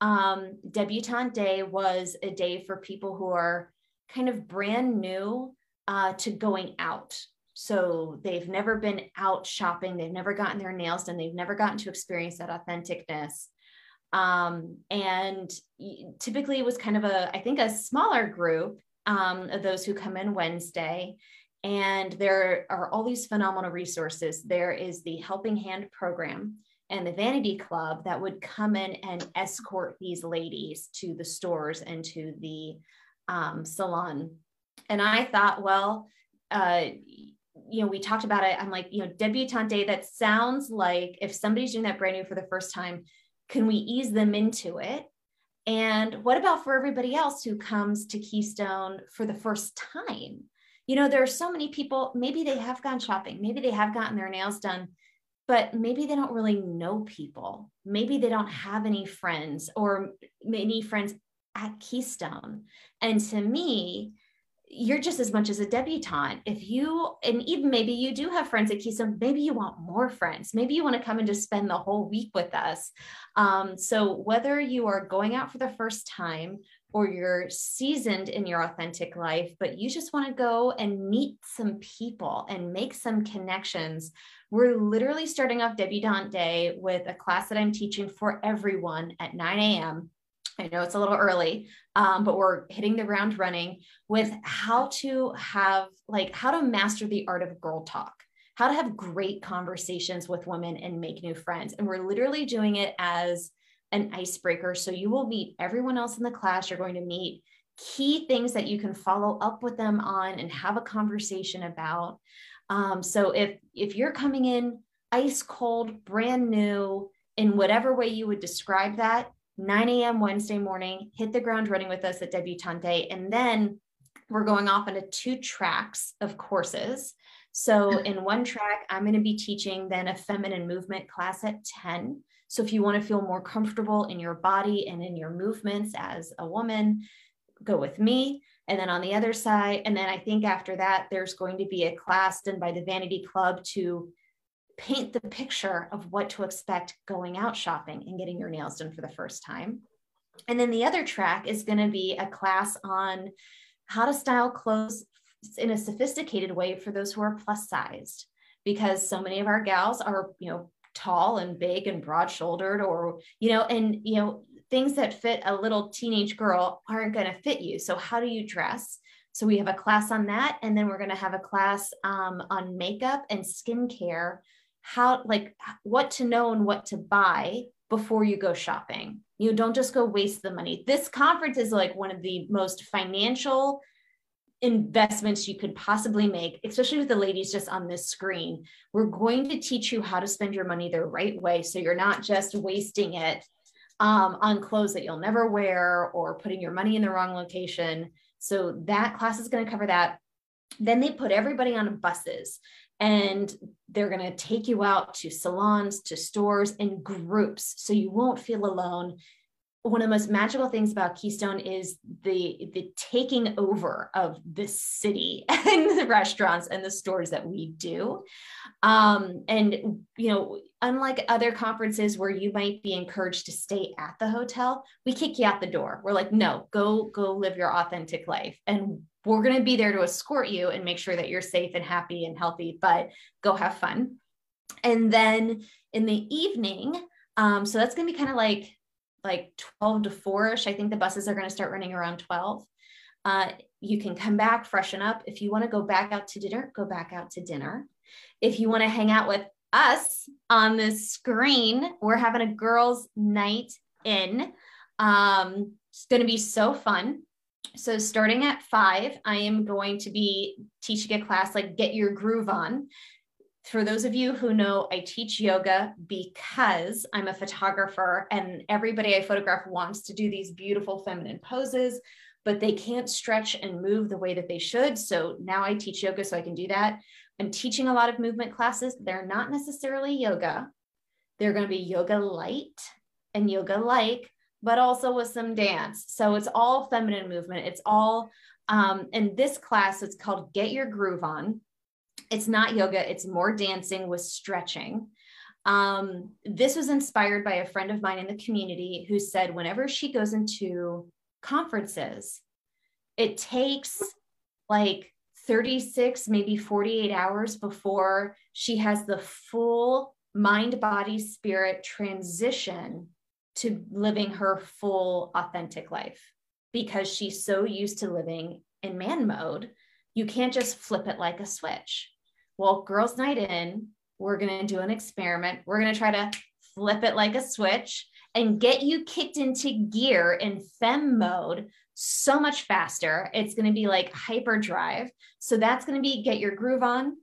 um, debutante day was a day for people who are kind of brand new uh, to going out so they've never been out shopping, they've never gotten their nails done, they've never gotten to experience that authenticness. Um, and typically it was kind of a, I think, a smaller group um, of those who come in Wednesday. And there are all these phenomenal resources. There is the Helping Hand program and the Vanity Club that would come in and escort these ladies to the stores and to the um, salon. And I thought, well, uh, you know, we talked about it. I'm like, you know, debutante, that sounds like if somebody's doing that brand new for the first time, can we ease them into it? And what about for everybody else who comes to Keystone for the first time? You know, there are so many people, maybe they have gone shopping, maybe they have gotten their nails done, but maybe they don't really know people. Maybe they don't have any friends or many friends at Keystone. And to me, you're just as much as a debutante. If you, and even maybe you do have friends at Keystone, maybe you want more friends. Maybe you want to come and just spend the whole week with us. Um, so, whether you are going out for the first time or you're seasoned in your authentic life, but you just want to go and meet some people and make some connections, we're literally starting off Debutante Day with a class that I'm teaching for everyone at 9 a.m. I know it's a little early, um, but we're hitting the ground running with how to have, like, how to master the art of girl talk, how to have great conversations with women and make new friends. And we're literally doing it as an icebreaker. So you will meet everyone else in the class. You're going to meet key things that you can follow up with them on and have a conversation about. Um, so if if you're coming in ice cold, brand new, in whatever way you would describe that, 9 a.m. Wednesday morning, hit the ground running with us at Debutante. And then we're going off into two tracks of courses. So hmm. in one track, I'm going to be teaching then a feminine movement class at 10. So if you want to feel more comfortable in your body and in your movements as a woman, go with me. And then on the other side, and then I think after that, there's going to be a class done by the Vanity Club to paint the picture of what to expect going out shopping and getting your nails done for the first time. And then the other track is going to be a class on how to style clothes in a sophisticated way for those who are plus sized because so many of our gals are you know tall and big and broad shouldered or you know and you know things that fit a little teenage girl aren't going to fit you so how do you dress so we have a class on that and then we're going to have a class um, on makeup and skincare how like what to know and what to buy before you go shopping you don't just go waste the money this conference is like one of the most financial investments you could possibly make, especially with the ladies just on this screen. We're going to teach you how to spend your money the right way so you're not just wasting it um, on clothes that you'll never wear or putting your money in the wrong location. So that class is going to cover that. Then they put everybody on buses and they're going to take you out to salons, to stores in groups so you won't feel alone one of the most magical things about Keystone is the the taking over of the city and the restaurants and the stores that we do. Um, and you know, unlike other conferences where you might be encouraged to stay at the hotel, we kick you out the door. We're like, no, go go live your authentic life, and we're going to be there to escort you and make sure that you're safe and happy and healthy. But go have fun. And then in the evening, um, so that's going to be kind of like like 12 to 4ish. I think the buses are going to start running around 12. Uh, you can come back, freshen up. If you want to go back out to dinner, go back out to dinner. If you want to hang out with us on the screen, we're having a girls' night in. Um, it's going to be so fun. So, starting at five, I am going to be teaching a class like Get Your Groove On for those of you who know, I teach yoga because I'm a photographer and everybody I photograph wants to do these beautiful feminine poses, but they can't stretch and move the way that they should. So now I teach yoga so I can do that. I'm teaching a lot of movement classes. They're not necessarily yoga, they're going to be yoga light and yoga like, but also with some dance. So it's all feminine movement. It's all, um, in this class, it's called Get Your Groove On it's not yoga, it's more dancing with stretching. Um, this was inspired by a friend of mine in the community who said whenever she goes into conferences, it takes like 36, maybe 48 hours before she has the full mind, body, spirit transition to living her full authentic life because she's so used to living in man mode. You can't just flip it like a switch well, girls' night in, we're going to do an experiment. We're going to try to flip it like a switch and get you kicked into gear in fem mode so much faster. It's going to be like hyperdrive. So that's going to be get your groove on.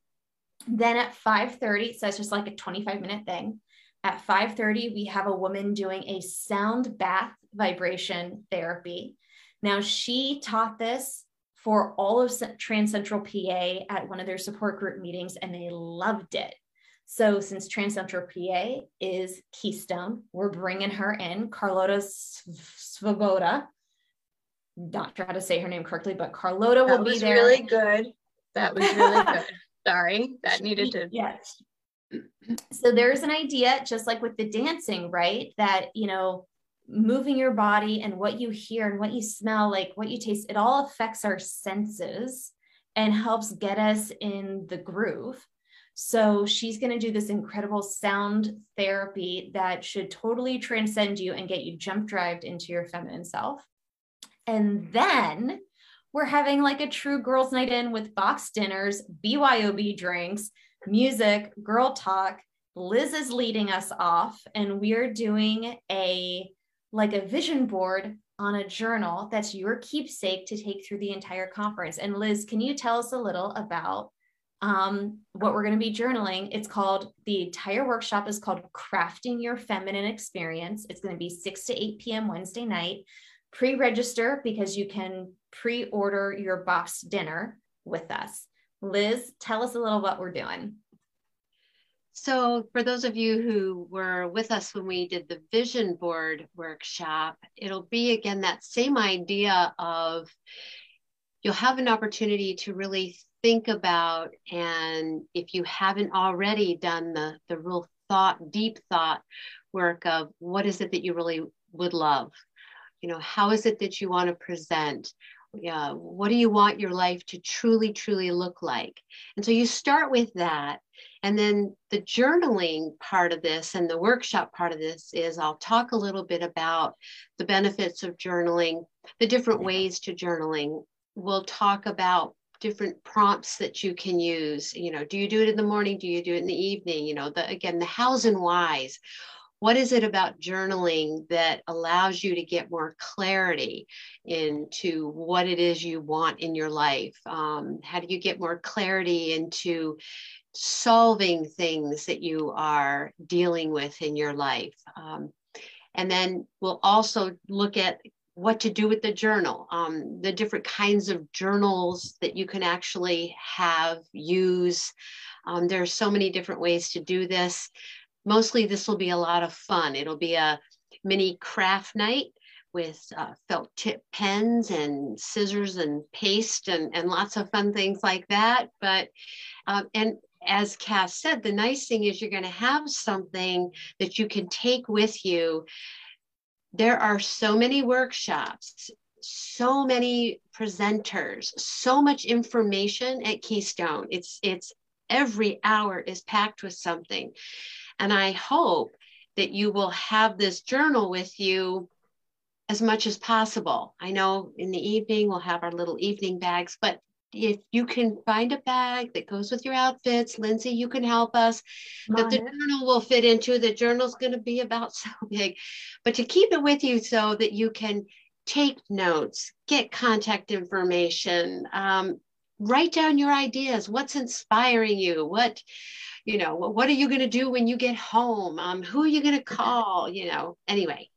Then at 5:30, so it's just like a 25 minute thing. At 5:30, we have a woman doing a sound bath vibration therapy. Now she taught this for all of Trans Central PA at one of their support group meetings, and they loved it. So, since Trans Central PA is Keystone, we're bringing her in, Carlota Svoboda. Not sure how to say her name correctly, but Carlota will be there. Really good. That was really good. Sorry, that needed to. Yes. So there's an idea, just like with the dancing, right? That you know moving your body and what you hear and what you smell, like what you taste, it all affects our senses and helps get us in the groove. So she's going to do this incredible sound therapy that should totally transcend you and get you jump drived into your feminine self. And then we're having like a true girls' night in with box dinners, BYOB drinks, music, girl talk. Liz is leading us off, and we're doing a like a vision board on a journal that's your keepsake to take through the entire conference. And Liz, can you tell us a little about um, what we're going to be journaling? It's called the entire workshop is called Crafting Your Feminine Experience. It's going to be 6 to 8 p.m. Wednesday night. pre-register because you can pre-order your box dinner with us. Liz, tell us a little what we're doing. So, for those of you who were with us when we did the vision board workshop, it'll be again that same idea of you'll have an opportunity to really think about, and if you haven't already done the, the real thought, deep thought work of what is it that you really would love? You know, how is it that you want to present? Yeah, what do you want your life to truly, truly look like? And so you start with that and then the journaling part of this and the workshop part of this is I'll talk a little bit about the benefits of journaling, the different ways to journaling. We'll talk about different prompts that you can use. You know, do you do it in the morning? Do you do it in the evening? You know, the again, the hows and whys. What is it about journaling that allows you to get more clarity into what it is you want in your life? Um, how do you get more clarity into solving things that you are dealing with in your life. Um, and then we'll also look at what to do with the journal, um, the different kinds of journals that you can actually have, use. Um, there are so many different ways to do this. Mostly, this will be a lot of fun. It'll be a mini craft night with uh, felt tip pens and scissors and paste and, and lots of fun things like that. But um, and as Cass said, the nice thing is you're going to have something that you can take with you. There are so many workshops, so many presenters, so much information at Keystone. It's it's every hour is packed with something. And I hope that you will have this journal with you as much as possible. I know in the evening we'll have our little evening bags, but if you can find a bag that goes with your outfits, Lindsey, you can help us. That the journal will fit into. The journal's going to be about so big, but to keep it with you so that you can take notes, get contact information, um, write down your ideas. What's inspiring you? What, you know, what are you going to do when you get home? Um, who are you going to call? You know, anyway,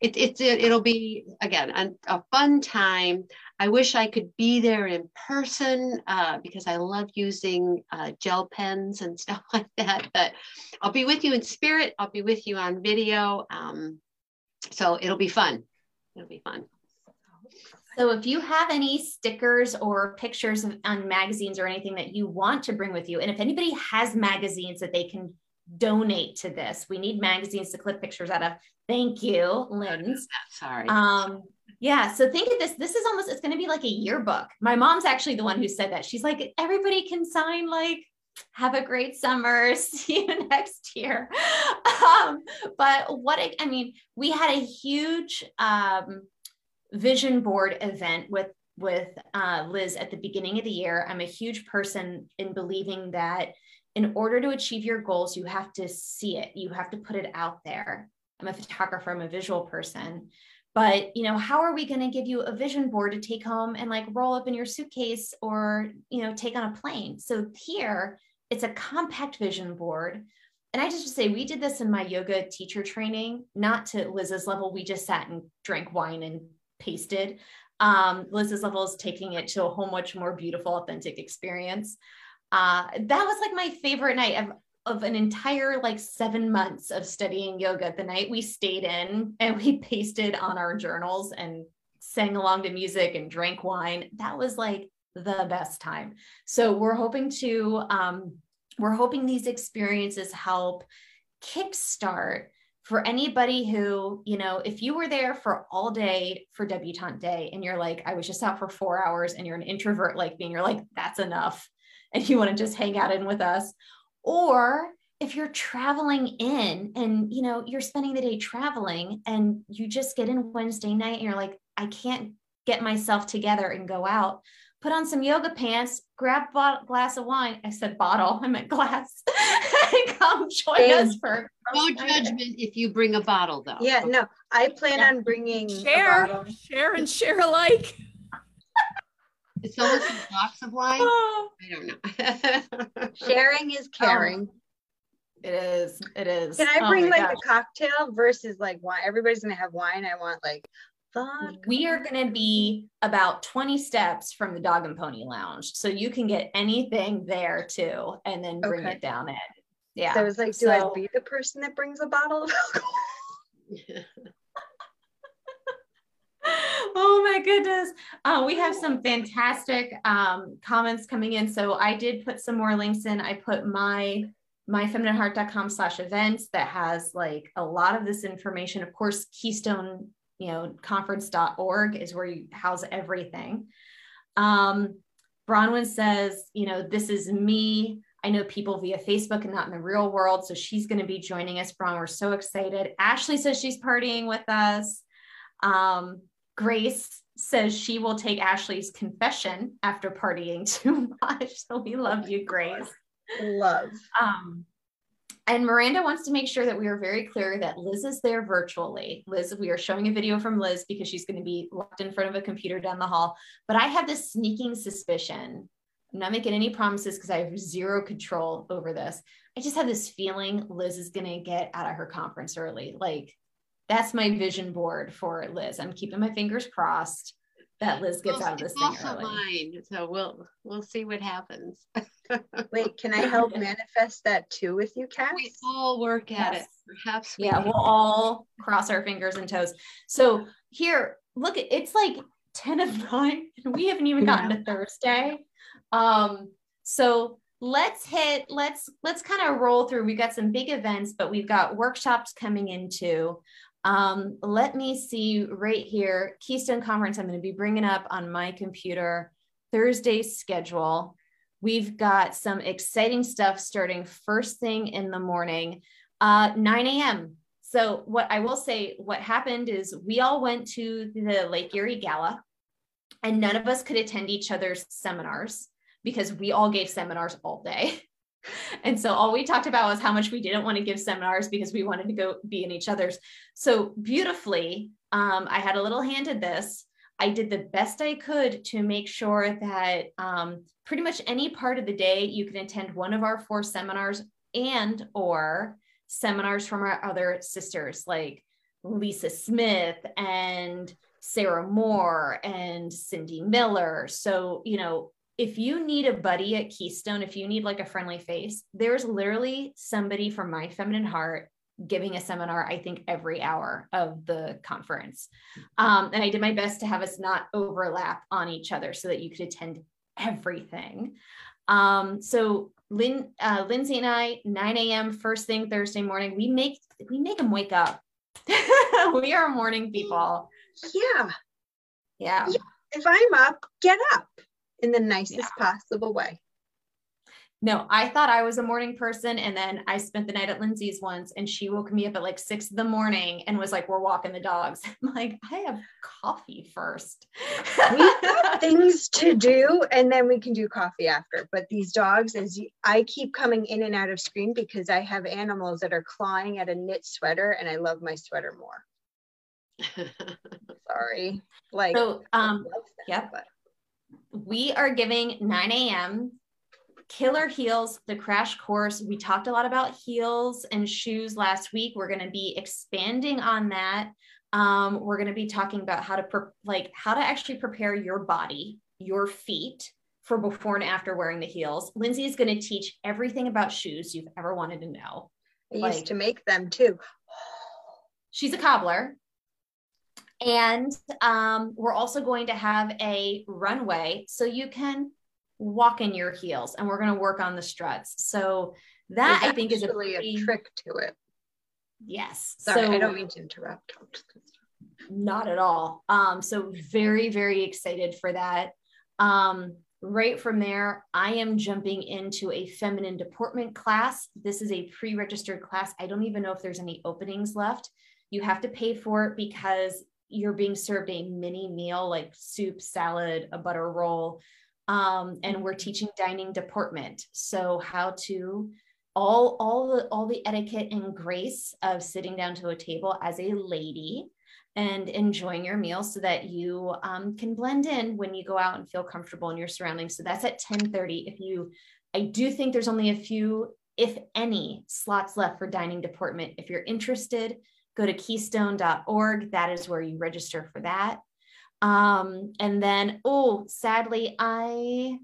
it, it's it, it'll be again a, a fun time. I wish I could be there in person uh, because I love using uh, gel pens and stuff like that. But I'll be with you in spirit. I'll be with you on video. Um, so it'll be fun. It'll be fun. So if you have any stickers or pictures of, on magazines or anything that you want to bring with you, and if anybody has magazines that they can donate to this, we need magazines to clip pictures out of. Thank you, Lynn's. Sorry. Um, yeah. So think of this. This is almost, it's going to be like a yearbook. My mom's actually the one who said that. She's like, everybody can sign like, have a great summer. See you next year. Um, but what, I, I mean, we had a huge um, vision board event with with uh, Liz at the beginning of the year. I'm a huge person in believing that in order to achieve your goals, you have to see it. You have to put it out there. I'm a photographer, I'm a visual person but you know how are we going to give you a vision board to take home and like roll up in your suitcase or you know take on a plane so here it's a compact vision board and i just say we did this in my yoga teacher training not to liz's level we just sat and drank wine and pasted. Um, liz's level is taking it to a whole much more beautiful authentic experience. Uh, that was like my favorite night of of an entire like seven months of studying yoga. The night we stayed in and we pasted on our journals and sang along to music and drank wine that was like the best time. So we're hoping to um, we're hoping these experiences help kickstart for anybody who, you know, if you were there for all day for debutante day and you're like, I was just out for four hours and you're an introvert like me, and you're like, that's enough. And you want to just hang out in with us, or if you're traveling in and you know you're spending the day traveling and you just get in Wednesday night and you're like I can't get myself together and go out put on some yoga pants grab a glass of wine I said bottle I meant glass and come join and us for no judgment if you bring a bottle though yeah no I plan yeah. on bringing share share and share alike is someone some box of wine? I don't know. Sharing is caring. Um, it is. It is. Can I oh bring oh like gosh. a cocktail versus like wine? Everybody's gonna have wine. I want like thought we are going to be about 20 steps from the dog and pony lounge. So you can get anything there too and then bring okay. it down in. Yeah. So I was like, do so, I be the person that brings a bottle of alcohol? oh my goodness. Uh, we have some fantastic um, comments coming in. So I did put some more links in. I put my myfeminineheart.com slash events that has like a lot of this information. Of course, Keystone, you know, conference.org is where you house everything. Um, Bronwyn says, you know, this is me. I know people via Facebook and not in the real world. So she's going to be joining us. Bron, we're so excited. Ashley says she's partying with us. Um, Grace says she will take Ashley's confession after partying too much. So we love you, Grace. Love. Um, and Miranda wants to make sure that we are very clear that Liz is there virtually. Liz, we are showing a video from Liz because she's going to be locked in front of a computer down the hall. But I have this sneaking suspicion. I'm not making any promises because I have zero control over this. I just have this feeling Liz is going to get out of her conference early. Like that's my vision board for Liz. I'm keeping my fingers crossed that Liz gets well, out of this thing early. mine. So we'll we'll see what happens. Wait, can I help manifest that too with you, Cass? We all work at yes. it. Perhaps. yeah, we'll all cross our fingers and toes. So here, look, it's like 10 of 9, and we haven't even gotten yeah. to Thursday. Um, so let's hit, let's let's kind of roll through. We've got some big events, but we've got workshops coming into. Um, let me see right here, Keystone Conference, I'm going to be bringing up on my computer Thursday schedule. We've got some exciting stuff starting first thing in the morning, uh, 9 a.m. So what I will say, what happened is we all went to the Lake Erie Gala and none of us could attend each other's seminars because we all gave seminars all day. and so all we talked about was how much we didn't want to give seminars because we wanted to go be in each other's. So beautifully, um, I had a little hand in this. I did the best I could to make sure that um, pretty much any part of the day you can attend one of our four seminars and or seminars from our other sisters like Lisa Smith and Sarah Moore and Cindy Miller. So, you know, if you need a buddy at Keystone, if you need like a friendly face, there's literally somebody from My Feminine Heart giving a seminar, I think, every hour of the conference. Um, and I did my best to have us not overlap on each other so that you could attend everything. Um, so Lynn, uh, Lindsey and I, 9 a.m. first thing Thursday morning, we make we make them wake up. we are morning people. Yeah. yeah. Yeah. If I'm up, get up in the nicest yeah. possible way. No, I thought I was a morning person. And then I spent the night at Lindsey's once and she woke me up at like six in the morning and was like, We're walking the dogs. I'm like, I have coffee first. we have things to do and then we can do coffee after. But these dogs, as you, I keep coming in and out of screen because I have animals that are clawing at a knit sweater and I love my sweater more. Sorry. Like, so, um, yep. But we are giving 9 a.m. Killer Heels, the crash course. We talked a lot about heels and shoes last week. We're going to be expanding on that. Um, we're going to be talking about how to pre- like how to actually prepare your body, your feet for before and after wearing the heels. Lindsey is going to teach everything about shoes you've ever wanted to know. I like, used to make them too. she's a cobbler. And um, we're also going to have a runway so you can walk in your heels and we're going to work on the struts. So that I think is a, pretty, a trick to it. Yes. Sorry, so, I don't mean to interrupt. Not at all. Um, so very, very excited for that. Um, right from there, I am jumping into a feminine deportment class. This is a pre-registered class. I don't even know if there's any openings left. You have to pay for it because you're being served a mini meal like soup, salad, a butter roll. Um, and we're teaching dining deportment. So how to all all the all the etiquette and grace of sitting down to a table as a lady and enjoying your meal so that you um, can blend in when you go out and feel comfortable in your surroundings. So that's at 10:30. If you, I do think there's only a few, if any, slots left for dining deportment. If you're interested, go to keystone.org. That is where you register for that. Um, and then, oh, sadly, I,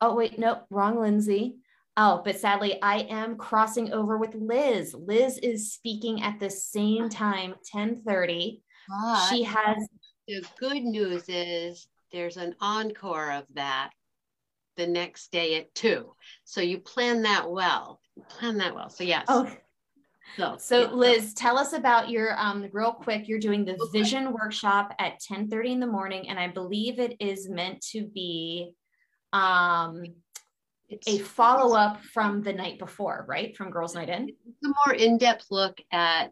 oh, wait, nope, wrong Lindsey. Oh, but sadly, I am crossing over with Liz. Liz is speaking at the same time, 1030. But she has. The good news is there's an encore of that the next day at two. So you plan that well. plan that well. So yes. Oh, so, so Liz, tell us about your um real quick. You're doing the vision workshop at 10 30 in the morning, and I believe it is meant to be um it's, a follow-up from the night before, right? From Girls Night In. It's a more in-depth look at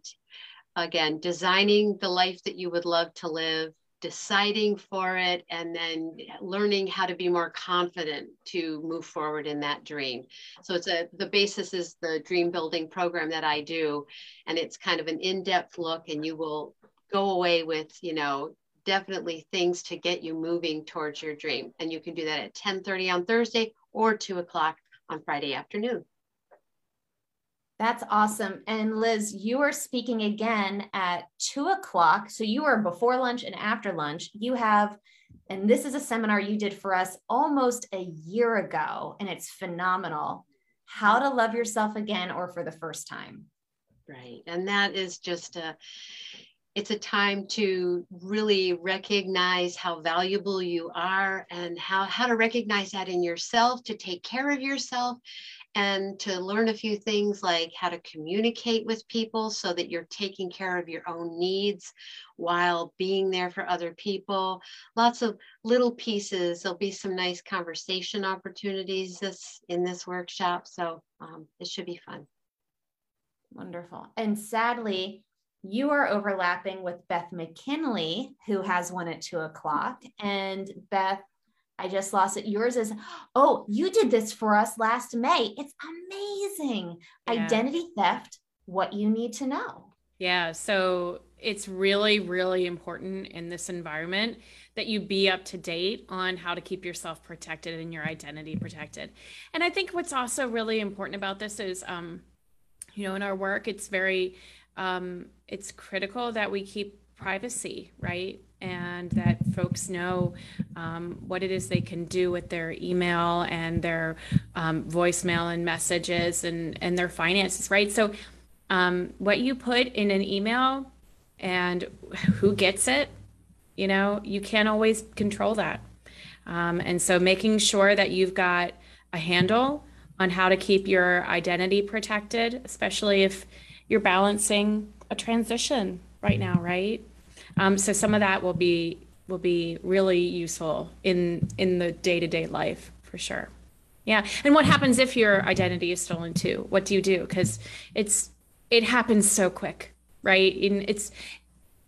again designing the life that you would love to live deciding for it and then learning how to be more confident to move forward in that dream. So it's a the basis is the dream building program that i do and it's kind of an in-depth look and you will go away with you know definitely things to get you moving towards your dream. And you can do that at 10 30 on thursday or 2 o'clock on friday afternoon that's awesome. And Liz, you are speaking again at two o'clock. So you are before lunch and after lunch. You have, and this is a seminar you did for us almost a year ago, and it's phenomenal. How to love yourself again or for the first time. Right. And that is just a, it's a time to really recognize how valuable you are and how, how to recognize that in yourself, to take care of yourself, and to learn a few things like how to communicate with people so that you're taking care of your own needs while being there for other people. Lots of little pieces. There'll be some nice conversation opportunities this in this workshop. So um, it should be fun. Wonderful. And sadly, you are overlapping with Beth McKinley, who has one at two o'clock. And Beth, I just lost it. Yours is, oh, you did this for us last May. It's amazing. Yeah. Identity theft, what you need to know. Yeah. So it's really, really important in this environment that you be up to date on how to keep yourself protected and your identity protected. And I think what's also really important about this is, um, you know, in our work, it's very, um, it's critical that we keep privacy, right? And that folks know um, what it is they can do with their email and their um, voicemail and messages and, and their finances, right? So, um, what you put in an email and who gets it, you know, you can't always control that. Um, and so, making sure that you've got a handle on how to keep your identity protected, especially if you're balancing a transition right now, right? Um, so some of that will be will be really useful in in the day to day life for sure. Yeah, and what happens if your identity is stolen too? What do you do? Because it's it happens so quick, right? And it's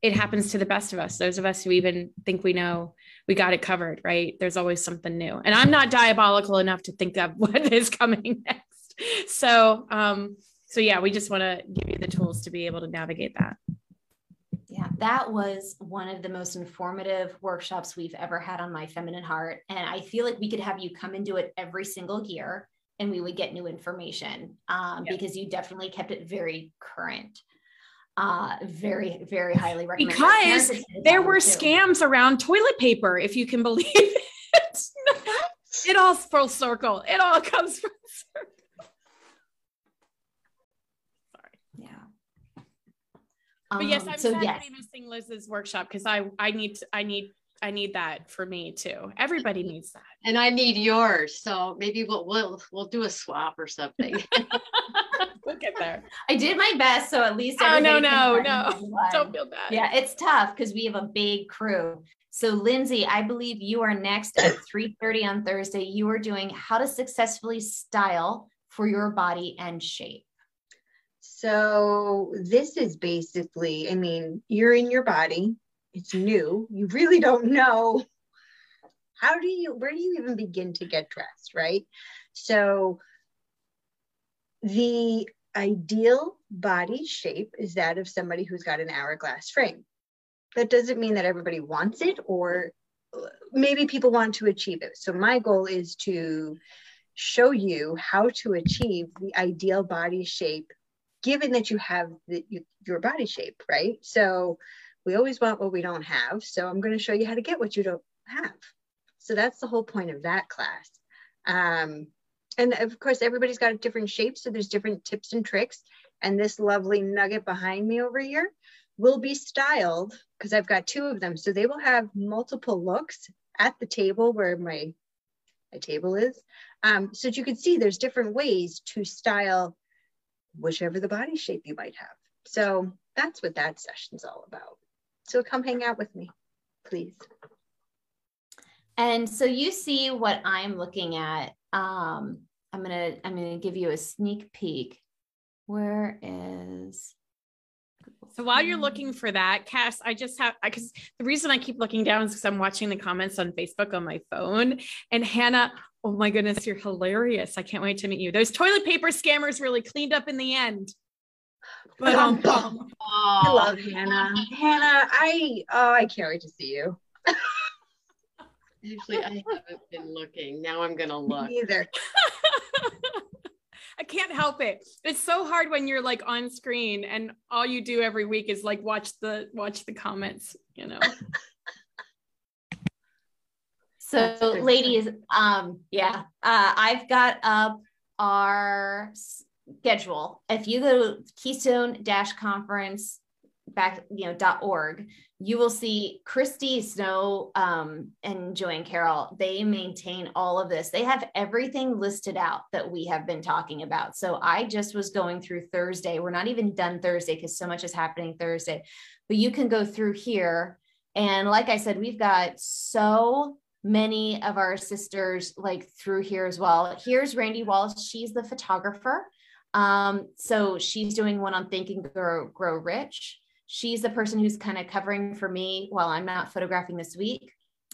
it happens to the best of us. Those of us who even think we know we got it covered, right? There's always something new. And I'm not diabolical enough to think of what is coming next. So, um, so yeah, we just want to give you the tools to be able to navigate that. Yeah, that was one of the most informative workshops we've ever had on My Feminine Heart. And I feel like we could have you come and do it every single year and we would get new information um, yep. because you definitely kept it very current. Uh, very, very highly recommended. Because there were too. scams around toilet paper, if you can believe it. it all full circle. It all comes from circle. But um, yes, I'm so sad yes. missing Liz's workshop because I I need to, I need I need that for me too. Everybody needs that. And I need yours. So maybe we'll we'll we'll do a swap or something. we'll get there. I did my best, so at least. I. Oh no no no! Don't feel bad. Yeah, it's tough because we have a big crew. So Lindsey, I believe you are next at 3:30 on Thursday. You are doing how to successfully style for your body and shape. So this is basically, I mean, you're in your body, it's new, you really don't know how do you, where do you even begin to get dressed, right? So the ideal body shape is that of somebody who's got an hourglass frame. That doesn't mean that everybody wants it or maybe people want to achieve it. So my goal is to show you how to achieve the ideal body shape given that you have the, your body shape, right? So we always want what we don't have. So I'm going to show you how to get what you don't have. So that's the whole point of that class. Um, and of course, everybody's got a different shape. So there's different tips and tricks. And this lovely nugget behind me over here will be styled because I've got two of them. So they will have multiple looks at the table where my, my table is. Um, so you can see there's different ways to style whichever the body shape you might have. So that's what that session's all about. So come hang out with me, please. And so you see what I'm looking at. Um, I'm gonna I'm gonna give you a sneak peek. Where is so while you're looking for that, Cass, I just have because the reason I keep looking down is because I'm watching the comments on Facebook on my phone. And Hannah, oh my goodness, you're hilarious. I can't wait to meet you. Those toilet paper scammers really cleaned up in the end. But um, oh, I love Hannah. Hannah, I oh I can't wait to see you. Usually I haven't been looking. Now I'm gonna look. Me either. I can't help it. It's so hard when you're like on screen and all you do every week is like watch the watch the comments, you know. so ladies, um yeah, uh I've got up our schedule. If you go to keystone dash conference back, you know, dot org, you will see Christy Snow um, and Joanne Carroll. They maintain all of this. They have everything listed out that we have been talking about. So I just was going through Thursday. We're not even done Thursday because so much is happening Thursday, but you can go through here. And like I said, we've got so many of our sisters like through here as well. Here's Randy Wallace. She's the photographer. Um, so she's doing one on Think and Grow, Grow Rich. She's the person who's kind of covering for me while I'm not photographing this week.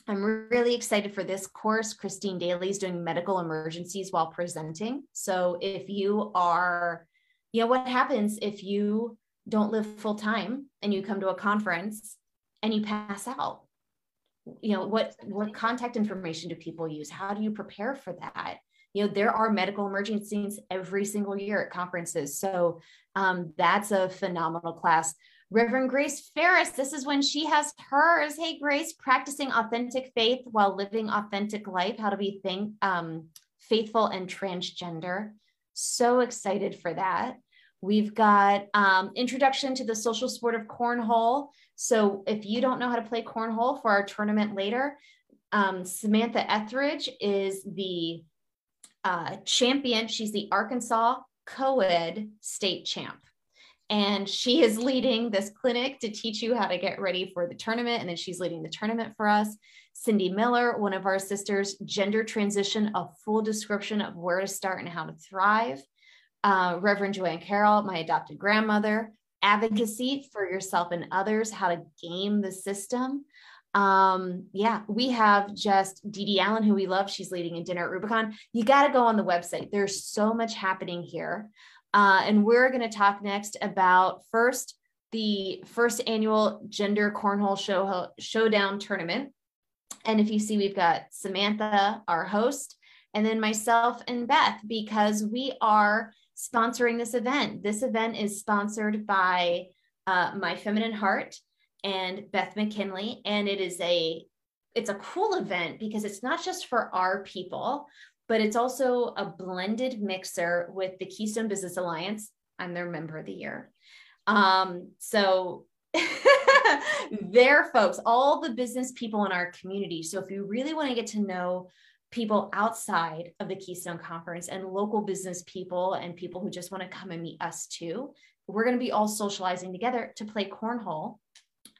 I'm really excited for this course. Christine Daly is doing medical emergencies while presenting. So if you are, you know, what happens if you don't live full time and you come to a conference and you pass out? You know, what what contact information do people use? How do you prepare for that? You know, there are medical emergencies every single year at conferences. So um, that's a phenomenal class. Reverend Grace Ferris, this is when she has hers. Hey, Grace, practicing authentic faith while living authentic life, how to be think, um, faithful and transgender. So excited for that. We've got um, introduction to the social sport of cornhole. So if you don't know how to play cornhole for our tournament later, um, Samantha Etheridge is the uh, champion. She's the Arkansas co-ed state champ and she is leading this clinic to teach you how to get ready for the tournament. And then she's leading the tournament for us. Cindy Miller, one of our sisters, gender transition, a full description of where to start and how to thrive. Uh, Reverend Joanne Carroll, my adopted grandmother, advocacy for yourself and others, how to game the system. Um, yeah, we have just Dee Dee Allen, who we love. She's leading a dinner at Rubicon. You got to go on the website. There's so much happening here. Uh, and we're going to talk next about first the first annual gender cornhole show showdown tournament. And if you see, we've got Samantha, our host, and then myself and Beth, because we are sponsoring this event. This event is sponsored by uh, My Feminine Heart and Beth McKinley, and it is a it's a cool event because it's not just for our people, but it's also a blended mixer with the Keystone Business Alliance. I'm their member of the year. Um, so they're folks, all the business people in our community. So if you really want to get to know people outside of the Keystone Conference and local business people and people who just want to come and meet us too, we're going to be all socializing together to play cornhole.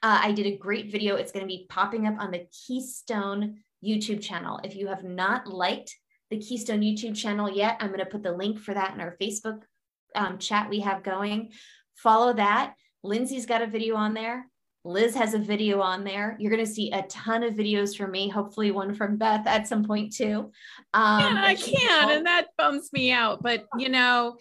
Uh, I did a great video. It's going to be popping up on the Keystone YouTube channel. If you have not liked the Keystone YouTube channel yet, I'm going to put the link for that in our Facebook um, chat we have going. Follow that. Lindsey's got a video on there. Liz has a video on there. You're going to see a ton of videos from me, hopefully one from Beth at some point too. Um, yeah, I can, and that bums me out. But you know,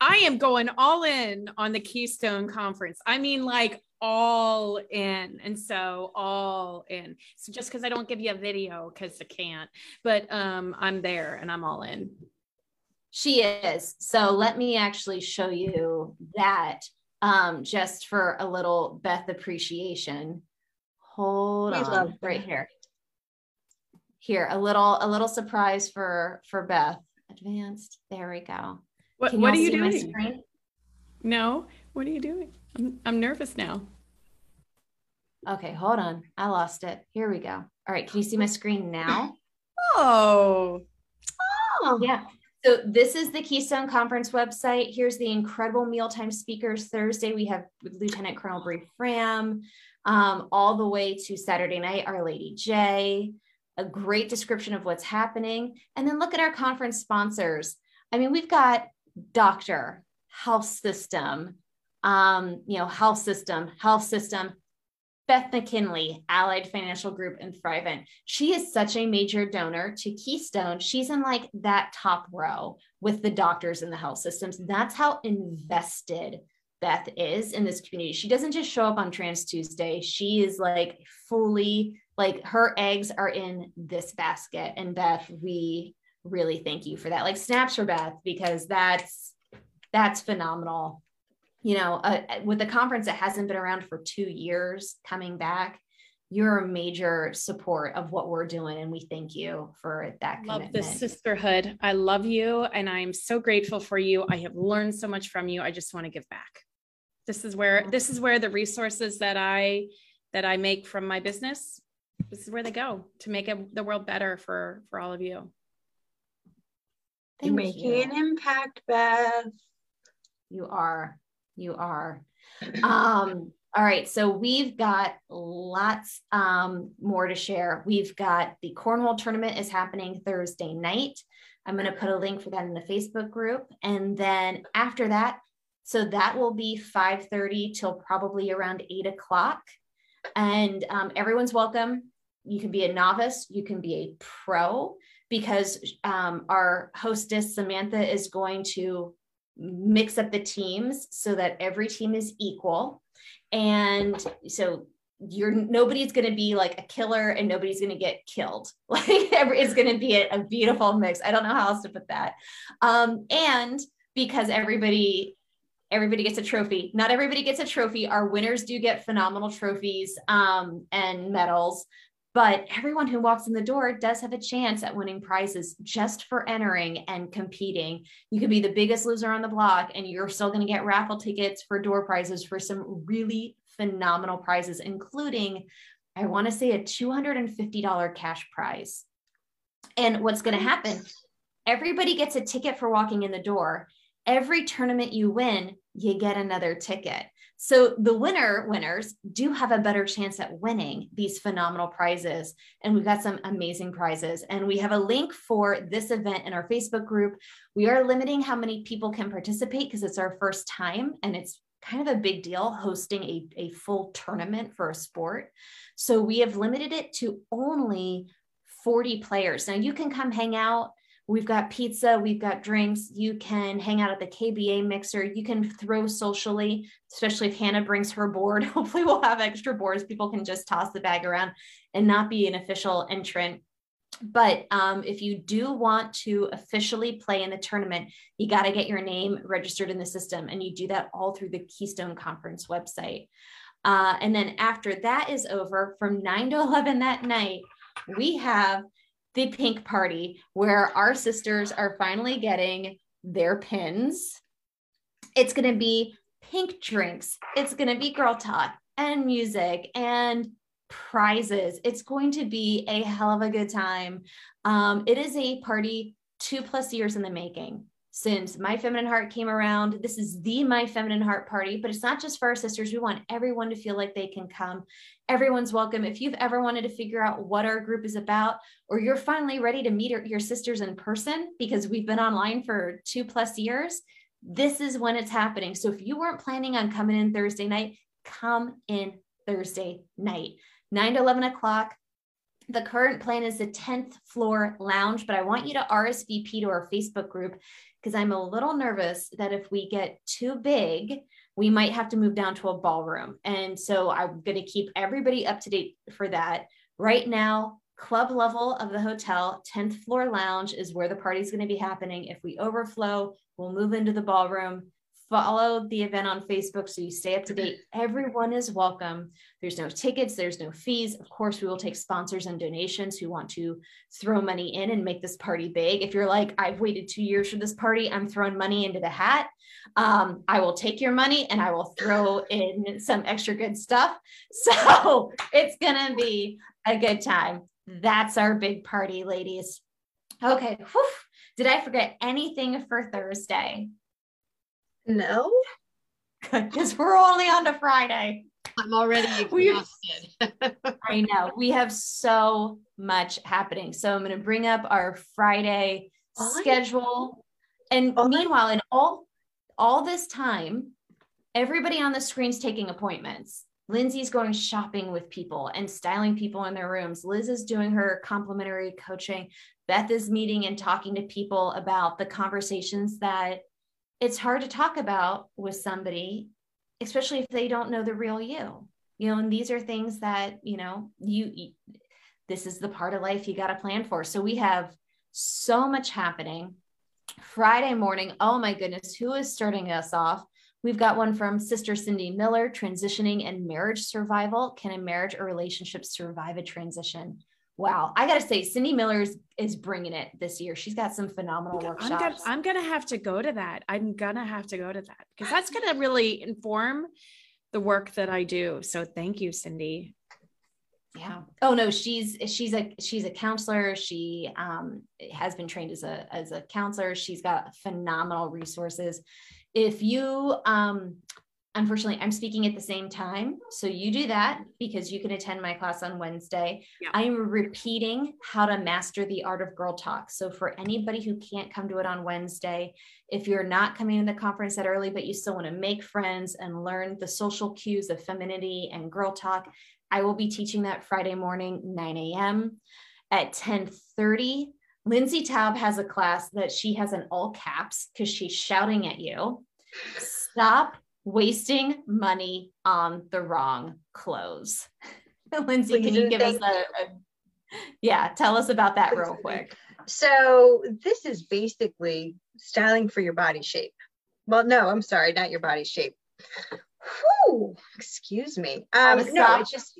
I am going all in on the Keystone Conference. I mean, like all in and so all in so just because i don't give you a video because i can't but um i'm there and i'm all in She is. So let me actually show you that um, just for a little Beth appreciation. Hold we on right here. Here, a little, a little surprise for for Beth. Advanced. There we go. What, what are you doing? No, what are you doing? I'm, I'm nervous now. Okay, hold on. I lost it. Here we go. All right, can you see my screen now? Oh. Oh. Yeah. So this is the Keystone Conference website. Here's the incredible mealtime speakers. Thursday we have Lieutenant Colonel Bree Fram, um, all the way to Saturday night, Our Lady J. A great description of what's happening, and then look at our conference sponsors. I mean, we've got Doctor, Health System, um, you know, Health System, Health System, Beth McKinley, Allied Financial Group, and Thrivent. She is such a major donor to Keystone. She's in like that top row with the doctors and the health systems. That's how invested Beth is in this community. She doesn't just show up on Trans Tuesday. She is like fully like her eggs are in this basket. And Beth, we really thank you for that. Like snaps for Beth because that's that's phenomenal you know, uh, with a conference that hasn't been around for two years coming back, you're a major support of what we're doing. And we thank you for that. Love commitment. this sisterhood. I love you. And I'm so grateful for you. I have learned so much from you. I just want to give back. This is where, this is where the resources that I, that I make from my business, this is where they go to make it, the world better for, for all of you. Thank You're making you. an impact, Beth. You are. You are. Um, all right, so we've got lots um, more to share. We've got the Cornhole tournament is happening Thursday night. I'm going to put a link for that in the Facebook group, and then after that, so that will be 5:30 till probably around eight o'clock, and um, everyone's welcome. You can be a novice, you can be a pro, because um, our hostess Samantha is going to mix up the teams so that every team is equal. And so you're nobody's going to be like a killer and nobody's going to get killed. Like it's going to be a, a, beautiful mix. I don't know how else to put that. Um, and because everybody everybody gets a trophy. Not everybody gets a trophy. Our winners do get phenomenal trophies um, and medals, but everyone who walks in the door does have a chance at winning prizes just for entering and competing. You could be the biggest loser on the block and you're still going to get raffle tickets for door prizes for some really phenomenal prizes, including, I want to say, a $250 cash prize. And what's going to happen? Everybody gets a ticket for walking in the door. Every tournament you win, you get another ticket. So the winner winners do have a better chance at winning these phenomenal prizes. And we've got some amazing prizes. And we have a link for this event in our Facebook group. We are limiting how many people can participate because it's our first time and it's kind of a big deal hosting a, a full tournament for a sport. So we have limited it to only 40 players. Now you can come hang out We've got pizza, we've got drinks. You can hang out at the KBA mixer. You can throw socially, especially if Hannah brings her board. Hopefully, we'll have extra boards. People can just toss the bag around and not be an official entrant. But um, if you do want to officially play in the tournament, you got to get your name registered in the system. And you do that all through the Keystone Conference website. Uh, and then after that is over, from 9 to 11 that night, we have the pink party where our sisters are finally getting their pins. It's going to be pink drinks. It's going to be girl talk and music and prizes. It's going to be a hell of a good time. Um, it is a party two plus years in the making since My Feminine Heart came around. This is the My Feminine Heart party, but it's not just for our sisters. We want everyone to feel like they can come. Everyone's welcome. If you've ever wanted to figure out what our group is about, or you're finally ready to meet your sisters in person because we've been online for two plus years, this is when it's happening. So if you weren't planning on coming in Thursday night, come in Thursday night, 9 to 11 o'clock. The current plan is the 10th floor lounge, but I want you to RSVP to our Facebook group because I'm a little nervous that if we get too big, we might have to move down to a ballroom. And so I'm going to keep everybody up to date for that. Right now, club level of the hotel, 10th floor lounge is where the party's going to be happening. If we overflow, we'll move into the ballroom. Follow the event on Facebook so you stay up to date. Everyone is welcome. There's no tickets, there's no fees. Of course, we will take sponsors and donations who want to throw money in and make this party big. If you're like, I've waited two years for this party, I'm throwing money into the hat. Um, I will take your money and I will throw in some extra good stuff. So it's going to be a good time. That's our big party, ladies. Okay. Whew. Did I forget anything for Thursday? No. Because we're only on to Friday. I'm already exhausted. I know. We have so much happening. So I'm going to bring up our Friday all schedule. I, and meanwhile, I, in all all this time, everybody on the screen's taking appointments. Lindsey's going shopping with people and styling people in their rooms. Liz is doing her complimentary coaching. Beth is meeting and talking to people about the conversations that it's hard to talk about with somebody, especially if they don't know the real you. You know, and these are things that, you know, you, this is the part of life you got to plan for. So we have so much happening. Friday morning, oh my goodness, who is starting us off? We've got one from Sister Cindy Miller, Transitioning and Marriage Survival. Can a marriage or relationship survive a transition? Wow, I got to say, Cindy Miller is, is bringing it this year. She's got some phenomenal workshops. I'm gonna, I'm gonna have to go to that. I'm gonna have to go to that because that's gonna really inform the work that I do. So thank you, Cindy. Yeah. Oh no, she's she's a she's a counselor. She um, has been trained as a as a counselor. She's got phenomenal resources. If you um, unfortunately i'm speaking at the same time so you do that because you can attend my class on wednesday. Yeah. i'm repeating how to master the art of girl talk. So for anybody who can't come to it on wednesday if you're not coming to the conference that early but you still want to make friends and learn the social cues of femininity and girl talk i will be teaching that friday morning 9 a.m at 10 30 lindsey taub has a class that she has in all caps because she's shouting at you. Stop wasting money on the wrong clothes. Lindsey, Please can you give us a, a, yeah, tell us about that real quick. So this is basically styling for your body shape. Well, no, I'm sorry, not your body shape. Whew, excuse me. Um, no, it's just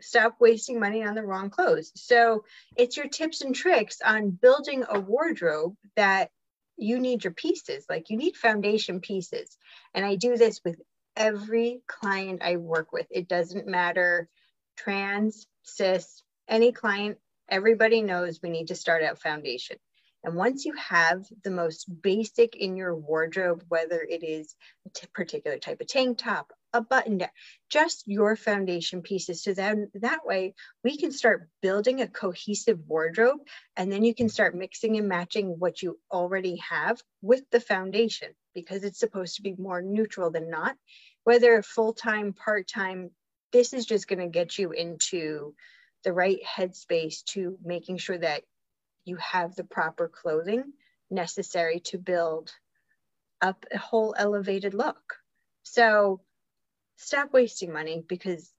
stop wasting money on the wrong clothes. So it's your tips and tricks on building a wardrobe that you need your pieces, like you need foundation pieces. And I do this with every client I work with. It doesn't matter trans, cis, any client, everybody knows we need to start out foundation. And once you have the most basic in your wardrobe, whether it is a particular type of tank top, a button down, just your foundation pieces. So then that way we can start building a cohesive wardrobe and then you can start mixing and matching what you already have with the foundation because it's supposed to be more neutral than not. Whether full-time, part-time, this is just going to get you into the right headspace to making sure that you have the proper clothing necessary to build up a whole elevated look. So stop wasting money because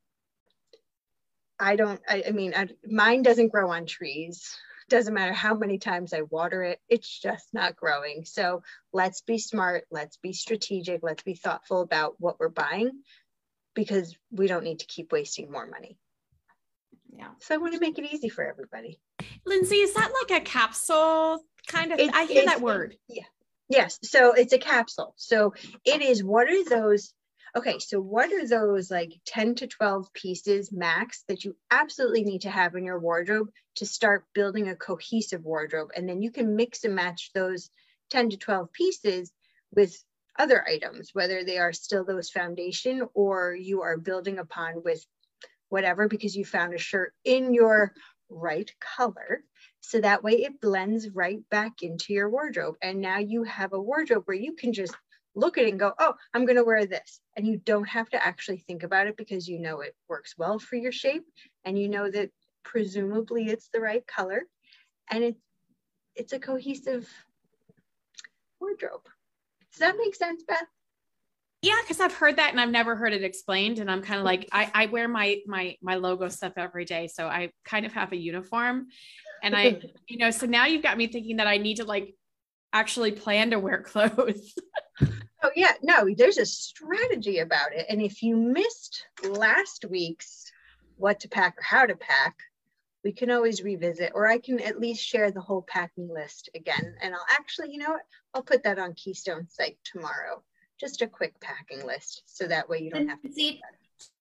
I don't, I, I mean, I, mine doesn't grow on trees. Doesn't matter how many times I water it, it's just not growing. So let's be smart, let's be strategic, let's be thoughtful about what we're buying because we don't need to keep wasting more money. Yeah. So I want to make it easy for everybody. Lindsey, is that like a capsule kind of? It, I hear that word. Yeah. Yes. So it's a capsule. So it is what are those? Okay. So what are those like 10 to 12 pieces max that you absolutely need to have in your wardrobe to start building a cohesive wardrobe? And then you can mix and match those 10 to 12 pieces with other items, whether they are still those foundation or you are building upon with whatever, because you found a shirt in your right color. So that way it blends right back into your wardrobe. And now you have a wardrobe where you can just look at it and go, oh, I'm going to wear this. And you don't have to actually think about it because you know it works well for your shape and you know that presumably it's the right color and it's it's a cohesive wardrobe. Does that make sense, Beth? Yeah, because I've heard that and I've never heard it explained. And I'm kind of like, I, I wear my my my logo stuff every day. So I kind of have a uniform. And I, you know, so now you've got me thinking that I need to like actually plan to wear clothes. Oh yeah, no, there's a strategy about it. And if you missed last week's what to pack or how to pack, we can always revisit, or I can at least share the whole packing list again. And I'll actually, you know what, I'll put that on Keystone site tomorrow. Just a quick packing list. So that way you don't have to see.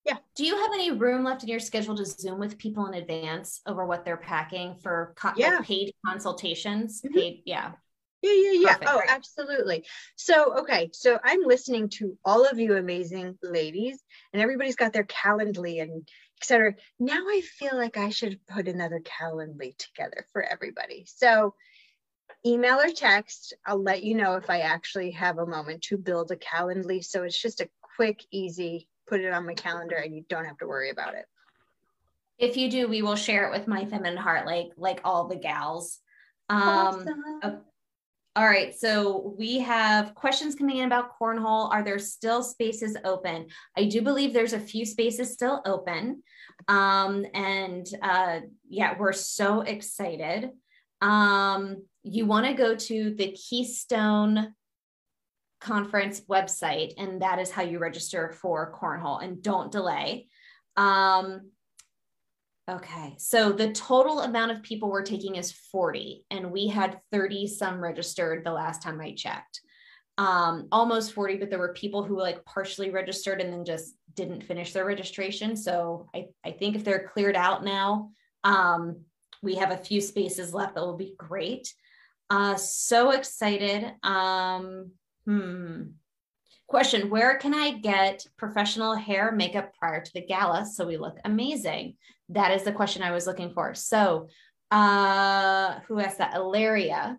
Yeah. Do you have any room left in your schedule to Zoom with people in advance over what they're packing for yeah. like paid consultations? Mm-hmm. Paid, yeah. Yeah, yeah, yeah. Perfect, oh, right. absolutely. So, okay. So I'm listening to all of you amazing ladies, and everybody's got their Calendly and etc. Now I feel like I should put another Calendly together for everybody. So email or text, I'll let you know if I actually have a moment to build a Calendly. So it's just a quick, easy, put it on my calendar and you don't have to worry about it. If you do, we will share it with my feminine heart, like like all the gals. Um, awesome. All right, so we have questions coming in about cornhole. Are there still spaces open? I do believe there's a few spaces still open. Um, and uh, yeah, we're so excited. Um, you want to go to the Keystone Conference website, and that is how you register for cornhole, and don't delay. Um, Okay. So the total amount of people we're taking is 40, and we had 30 some registered the last time I checked. Um, almost 40, but there were people who like partially registered and then just didn't finish their registration. So I, I think if they're cleared out now, um, we have a few spaces left that will be great. Uh, so excited. Um, hmm. Question Where can I get professional hair makeup prior to the gala so we look amazing? That is the question I was looking for. So, uh, who asked that? Ilaria.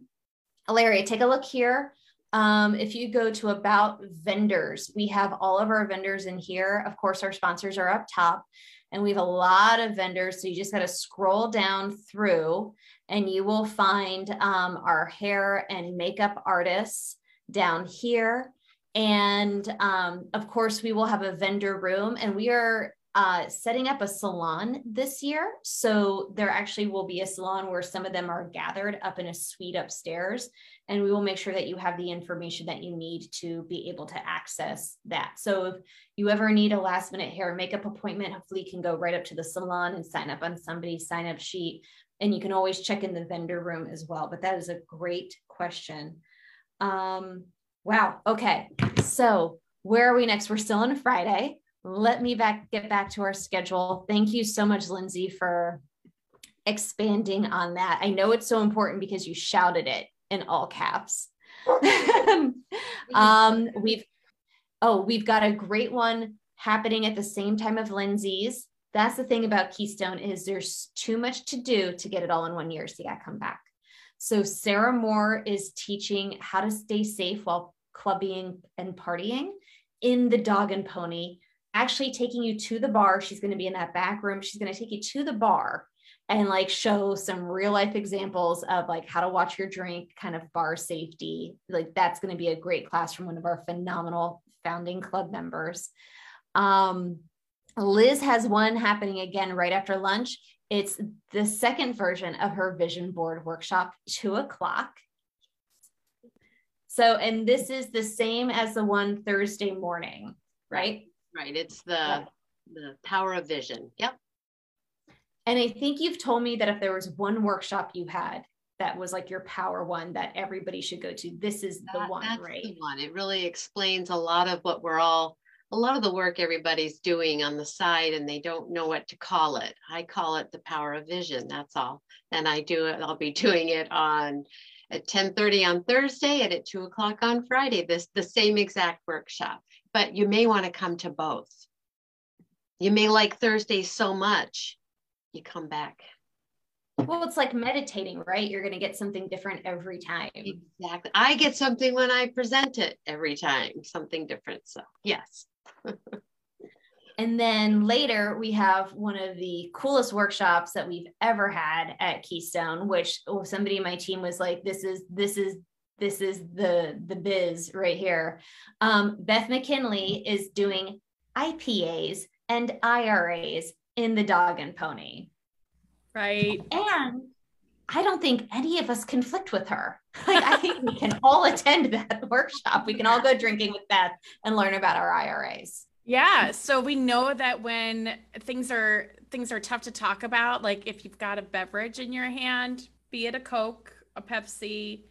Ilaria, take a look here. Um, if you go to about vendors, we have all of our vendors in here. Of course, our sponsors are up top, and we have a lot of vendors. So you just got to scroll down through, and you will find um, our hair and makeup artists down here. And um, of course, we will have a vendor room, and we are uh, setting up a salon this year. So there actually will be a salon where some of them are gathered up in a suite upstairs. And we will make sure that you have the information that you need to be able to access that. So if you ever need a last minute hair makeup appointment, hopefully you can go right up to the salon and sign up on somebody's sign up sheet. And you can always check in the vendor room as well. But that is a great question. Um, Wow. Okay. So where are we next? We're still on Friday. Let me back get back to our schedule. Thank you so much, Lindsey, for expanding on that. I know it's so important because you shouted it in all caps. um, we've oh, we've got a great one happening at the same time of Lindsey's. That's the thing about Keystone is there's too much to do to get it all in one year. So to come back. So Sarah Moore is teaching how to stay safe while clubbing and partying in the dog and pony, actually taking you to the bar. She's going to be in that back room. She's going to take you to the bar and like show some real life examples of like how to watch your drink, kind of bar safety. Like that's going to be a great class from one of our phenomenal founding club members. Um, Liz has one happening again right after lunch. It's the second version of her vision board workshop, two o'clock. So, and this is the same as the one Thursday morning, right? Right. It's the yep. the power of vision. Yep. And I think you've told me that if there was one workshop you had that was like your power one that everybody should go to, this is the that, one, right? The one. It really explains a lot of what we're all a lot of the work everybody's doing on the side and they don't know what to call it. I call it the power of vision. That's all. And I do it, I'll be doing it on at 10:30 on Thursday and at 2 o'clock on Friday, this the same exact workshop. But you may want to come to both. You may like Thursday so much, you come back. Well, it's like meditating, right? You're going to get something different every time. Exactly. I get something when I present it every time, something different. So, yes. And then later we have one of the coolest workshops that we've ever had at Keystone, which oh, somebody in my team was like, this is, this is this is the the biz right here. Um, Beth McKinley is doing IPAs and IRAs in the dog and pony. Right. And I don't think any of us conflict with her. Like I think we can all attend that workshop. We can all go drinking with Beth and learn about our IRAs. Yeah, so we know that when things are things are tough to talk about, like if you've got a beverage in your hand, be it a Coke, a Pepsi,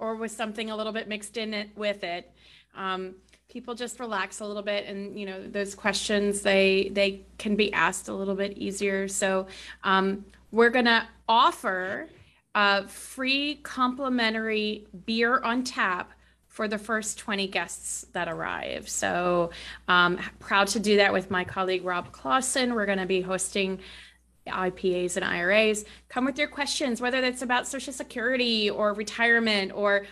or with something a little bit mixed in it with it, um, people just relax a little bit, and you know those questions they they can be asked a little bit easier. So um, we're gonna offer a free complimentary beer on tap for the first 20 guests that arrive. So um, proud to do that with my colleague Rob Clausen. We're going to be hosting IPAs and IRAs. Come with your questions, whether that's about Social Security or retirement or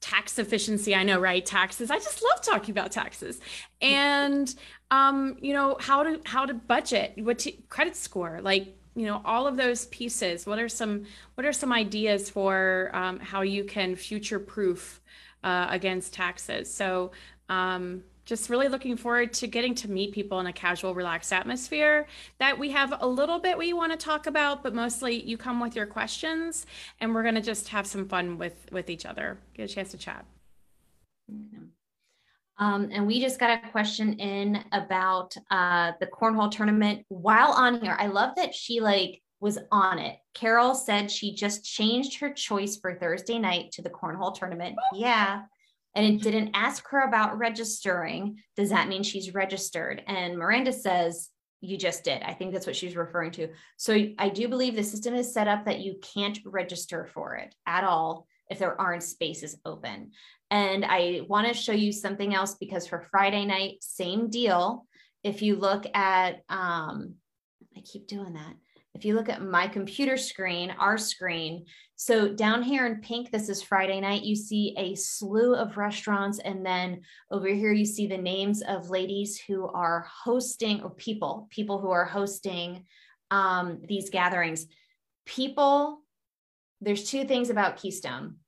tax efficiency. I know, right? Taxes. I just love talking about taxes, and um, you know how to how to budget, what to, credit score, like you know all of those pieces. What are some what are some ideas for um, how you can future proof uh, against taxes. So um, just really looking forward to getting to meet people in a casual, relaxed atmosphere that we have a little bit we want to talk about, but mostly you come with your questions and we're going to just have some fun with, with each other, get a chance to chat. Um, and we just got a question in about uh, the cornhole tournament while on here. I love that she like was on it. Carol said she just changed her choice for Thursday night to the cornhole tournament. Yeah. And it didn't ask her about registering. Does that mean she's registered? And Miranda says, you just did. I think that's what she's referring to. So I do believe the system is set up that you can't register for it at all if there aren't spaces open. And I want to show you something else because for Friday night, same deal. If you look at, um, I keep doing that if you look at my computer screen, our screen, so down here in pink, this is Friday night, you see a slew of restaurants. And then over here, you see the names of ladies who are hosting, or people, people who are hosting um, these gatherings. People, there's two things about Keystone.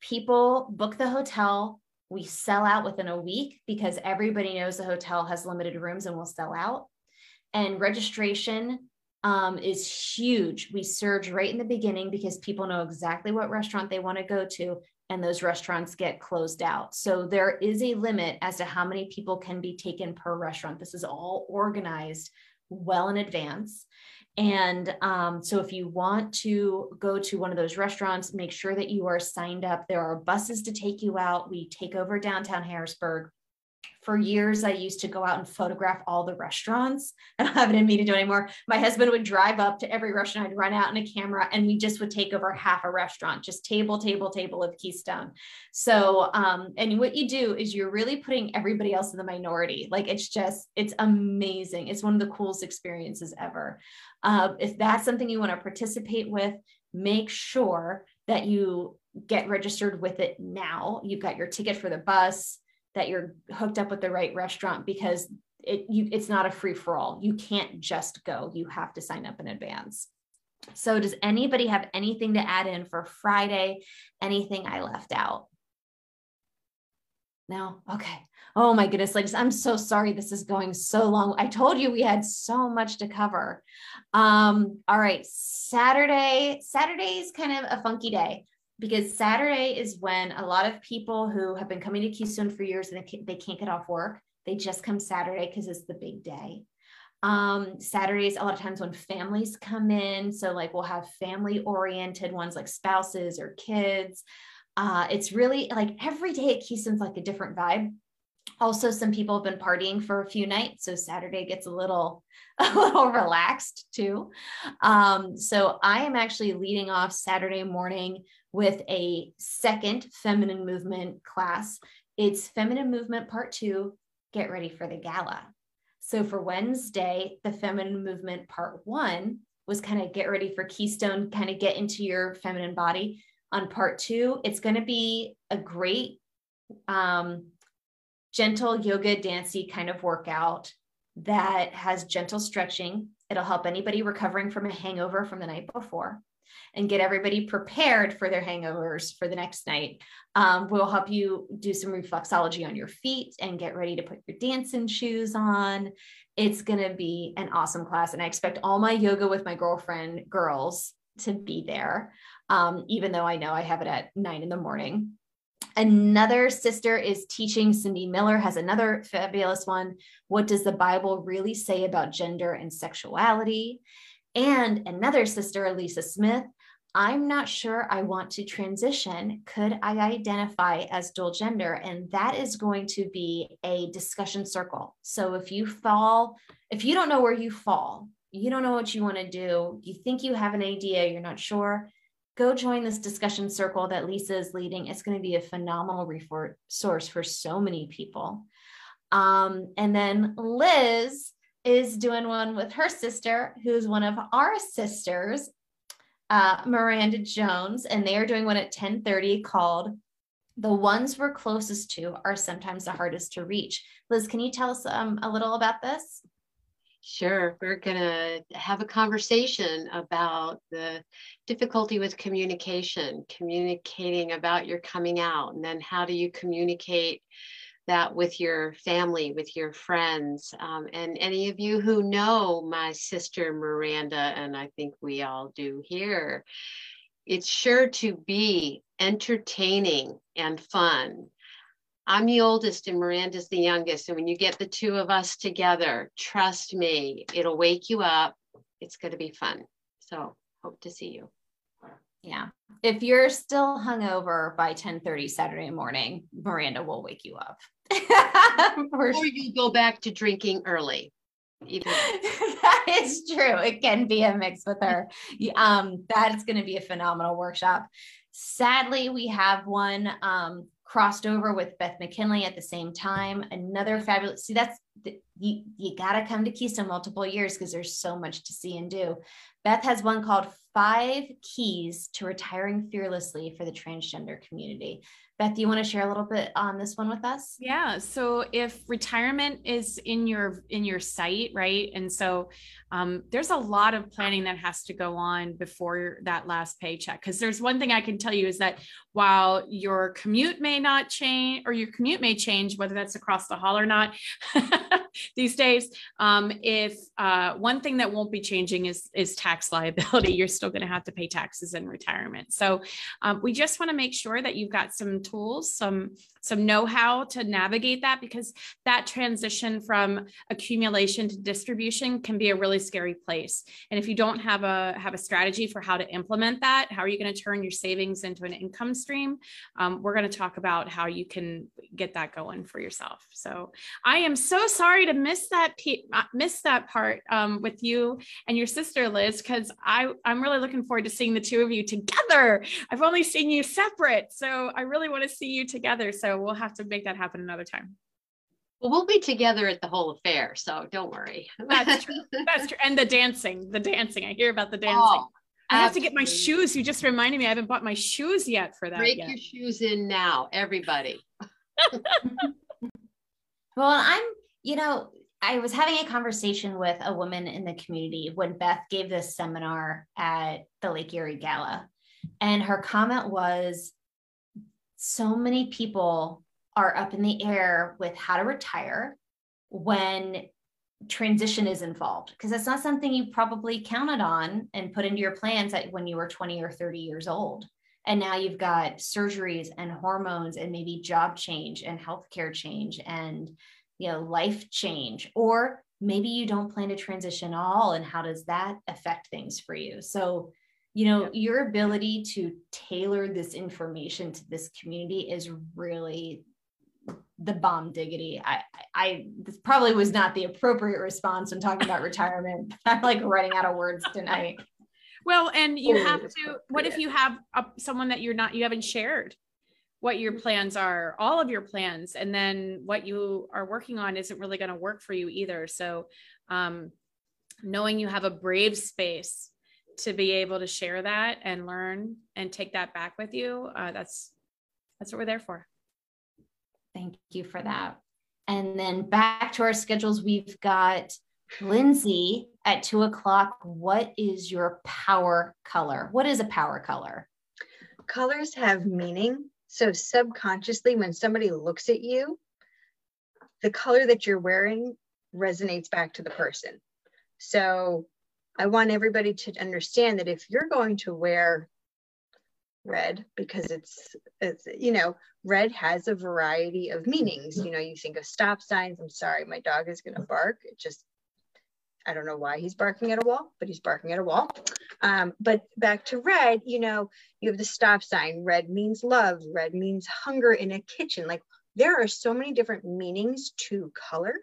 People book the hotel. We sell out within a week because everybody knows the hotel has limited rooms and will sell out. And registration um, is huge. We surge right in the beginning because people know exactly what restaurant they want to go to, and those restaurants get closed out. So there is a limit as to how many people can be taken per restaurant. This is all organized well in advance. And um, so, if you want to go to one of those restaurants, make sure that you are signed up. There are buses to take you out. We take over downtown Harrisburg for years, I used to go out and photograph all the restaurants. I don't have it in me to do anymore. My husband would drive up to every restaurant. I'd run out in a camera and we just would take over half a restaurant, just table, table, table of Keystone. So, um, and what you do is you're really putting everybody else in the minority. Like it's just, it's amazing. It's one of the coolest experiences ever. Uh, if that's something you want to participate with, make sure that you get registered with it now. You've got your ticket for the bus that you're hooked up with the right restaurant because it you it's not a free for all. You can't just go. You have to sign up in advance. So does anybody have anything to add in for Friday? Anything I left out? No. Okay. Oh my goodness, ladies, I'm so sorry this is going so long. I told you we had so much to cover. Um, all right, Saturday, Saturday is kind of a funky day because Saturday is when a lot of people who have been coming to Keystone for years and they can't get off work, they just come Saturday because it's the big day. Um, Saturdays, a lot of times when families come in, so like we'll have family oriented ones like spouses or kids. Uh, it's really like every day at Keystone's like a different vibe. Also, some people have been partying for a few nights, so Saturday gets a little a little relaxed too. Um, so I am actually leading off Saturday morning with a second feminine movement class. It's feminine movement part two, get ready for the gala. So for Wednesday, the feminine movement part one was kind of get ready for Keystone, kind of get into your feminine body. On part two, it's going to be a great um, gentle yoga dancey kind of workout that has gentle stretching It'll help anybody recovering from a hangover from the night before and get everybody prepared for their hangovers for the next night. Um, we'll help you do some reflexology on your feet and get ready to put your dancing shoes on. It's going to be an awesome class. And I expect all my yoga with my girlfriend girls to be there, um, even though I know I have it at nine in the morning. Another sister is teaching, Cindy Miller has another fabulous one. What does the Bible really say about gender and sexuality? And another sister, Lisa Smith, I'm not sure I want to transition. Could I identify as dual gender? And that is going to be a discussion circle. So if you fall, if you don't know where you fall, you don't know what you want to do, you think you have an idea, you're not sure, go join this discussion circle that Lisa is leading. It's going to be a phenomenal resource for so many people. Um, and then Liz is doing one with her sister, who's one of our sisters, uh, Miranda Jones, and they are doing one at 10:30 called "The Ones We're Closest to Are Sometimes the Hardest to Reach." Liz, can you tell us um, a little about this? Sure. We're going to have a conversation about the difficulty with communication, communicating about your coming out, and then how do you communicate that with your family, with your friends. Um, and any of you who know my sister Miranda, and I think we all do here, it's sure to be entertaining and fun. I'm the oldest and Miranda's the youngest. And when you get the two of us together, trust me, it'll wake you up. It's going to be fun. So hope to see you. Yeah. If you're still hungover by 10:30 Saturday morning, Miranda will wake you up. or you go back to drinking early. that is true. It can be a mix with her. Um, that is going to be a phenomenal workshop. Sadly, we have one um, crossed over with Beth McKinley at the same time. Another fabulous. See, that's you. You got to come to Keystone multiple years because there's so much to see and do. Beth has one called Five Keys to Retiring Fearlessly for the Transgender Community. Beth, do you want to share a little bit on this one with us? Yeah. So if retirement is in your in your sight, right, and so um, there's a lot of planning that has to go on before that last paycheck. Because there's one thing I can tell you is that while your commute may not change, or your commute may change, whether that's across the hall or not, these days, um, if uh, one thing that won't be changing is is tax liability, you're still going to have to pay taxes in retirement. So um, we just want to make sure that you've got some tools, some some know-how to navigate that because that transition from accumulation to distribution can be a really scary place. And if you don't have a have a strategy for how to implement that, how are you going to turn your savings into an income stream? Um, we're going to talk about how you can get that going for yourself. So I am so sorry to miss that uh, miss that part um, with you and your sister Liz because I I'm really looking forward to seeing the two of you together. I've only seen you separate, so I really want to see you together. So we'll have to make that happen another time. Well, we'll be together at the whole affair, so don't worry. That's true. That's true. And the dancing, the dancing. I hear about the oh, dancing. Oh, I have to get my shoes. You just reminded me I haven't bought my shoes yet for that. Break yet. your shoes in now, everybody. well, I'm, you know, I was having a conversation with a woman in the community when Beth gave this seminar at the Lake Erie Gala. And her comment was so many people are up in the air with how to retire when transition is involved because that's not something you probably counted on and put into your plans when you were 20 or 30 years old. And now you've got surgeries and hormones and maybe job change and healthcare change and you know life change or maybe you don't plan to transition at all and how does that affect things for you? So you know your ability to tailor this information to this community is really the bomb diggity. I, I, this probably was not the appropriate response when talking about retirement. I'm like running out of words tonight. Well, and you have to, what if you have a, someone that you're not, you haven't shared what your plans are, all of your plans, and then what you are working on isn't really going to work for you either. So, um, knowing you have a brave space to be able to share that and learn and take that back with you, uh, that's, that's what we're there for. Thank you for that. And then back to our schedules, we've got Lindsey, at two o'clock, what is your power color? What is a power color? Colors have meaning. So, subconsciously, when somebody looks at you, the color that you're wearing resonates back to the person. So, I want everybody to understand that if you're going to wear red because it's it's you know red has a variety of meanings. You know you think of stop signs. I'm sorry my dog is going to bark. It just i don't know why he's barking at a wall but he's barking at a wall. Um, but back to red you know you have the stop sign. Red means love. Red means hunger in a kitchen. Like there are so many different meanings to color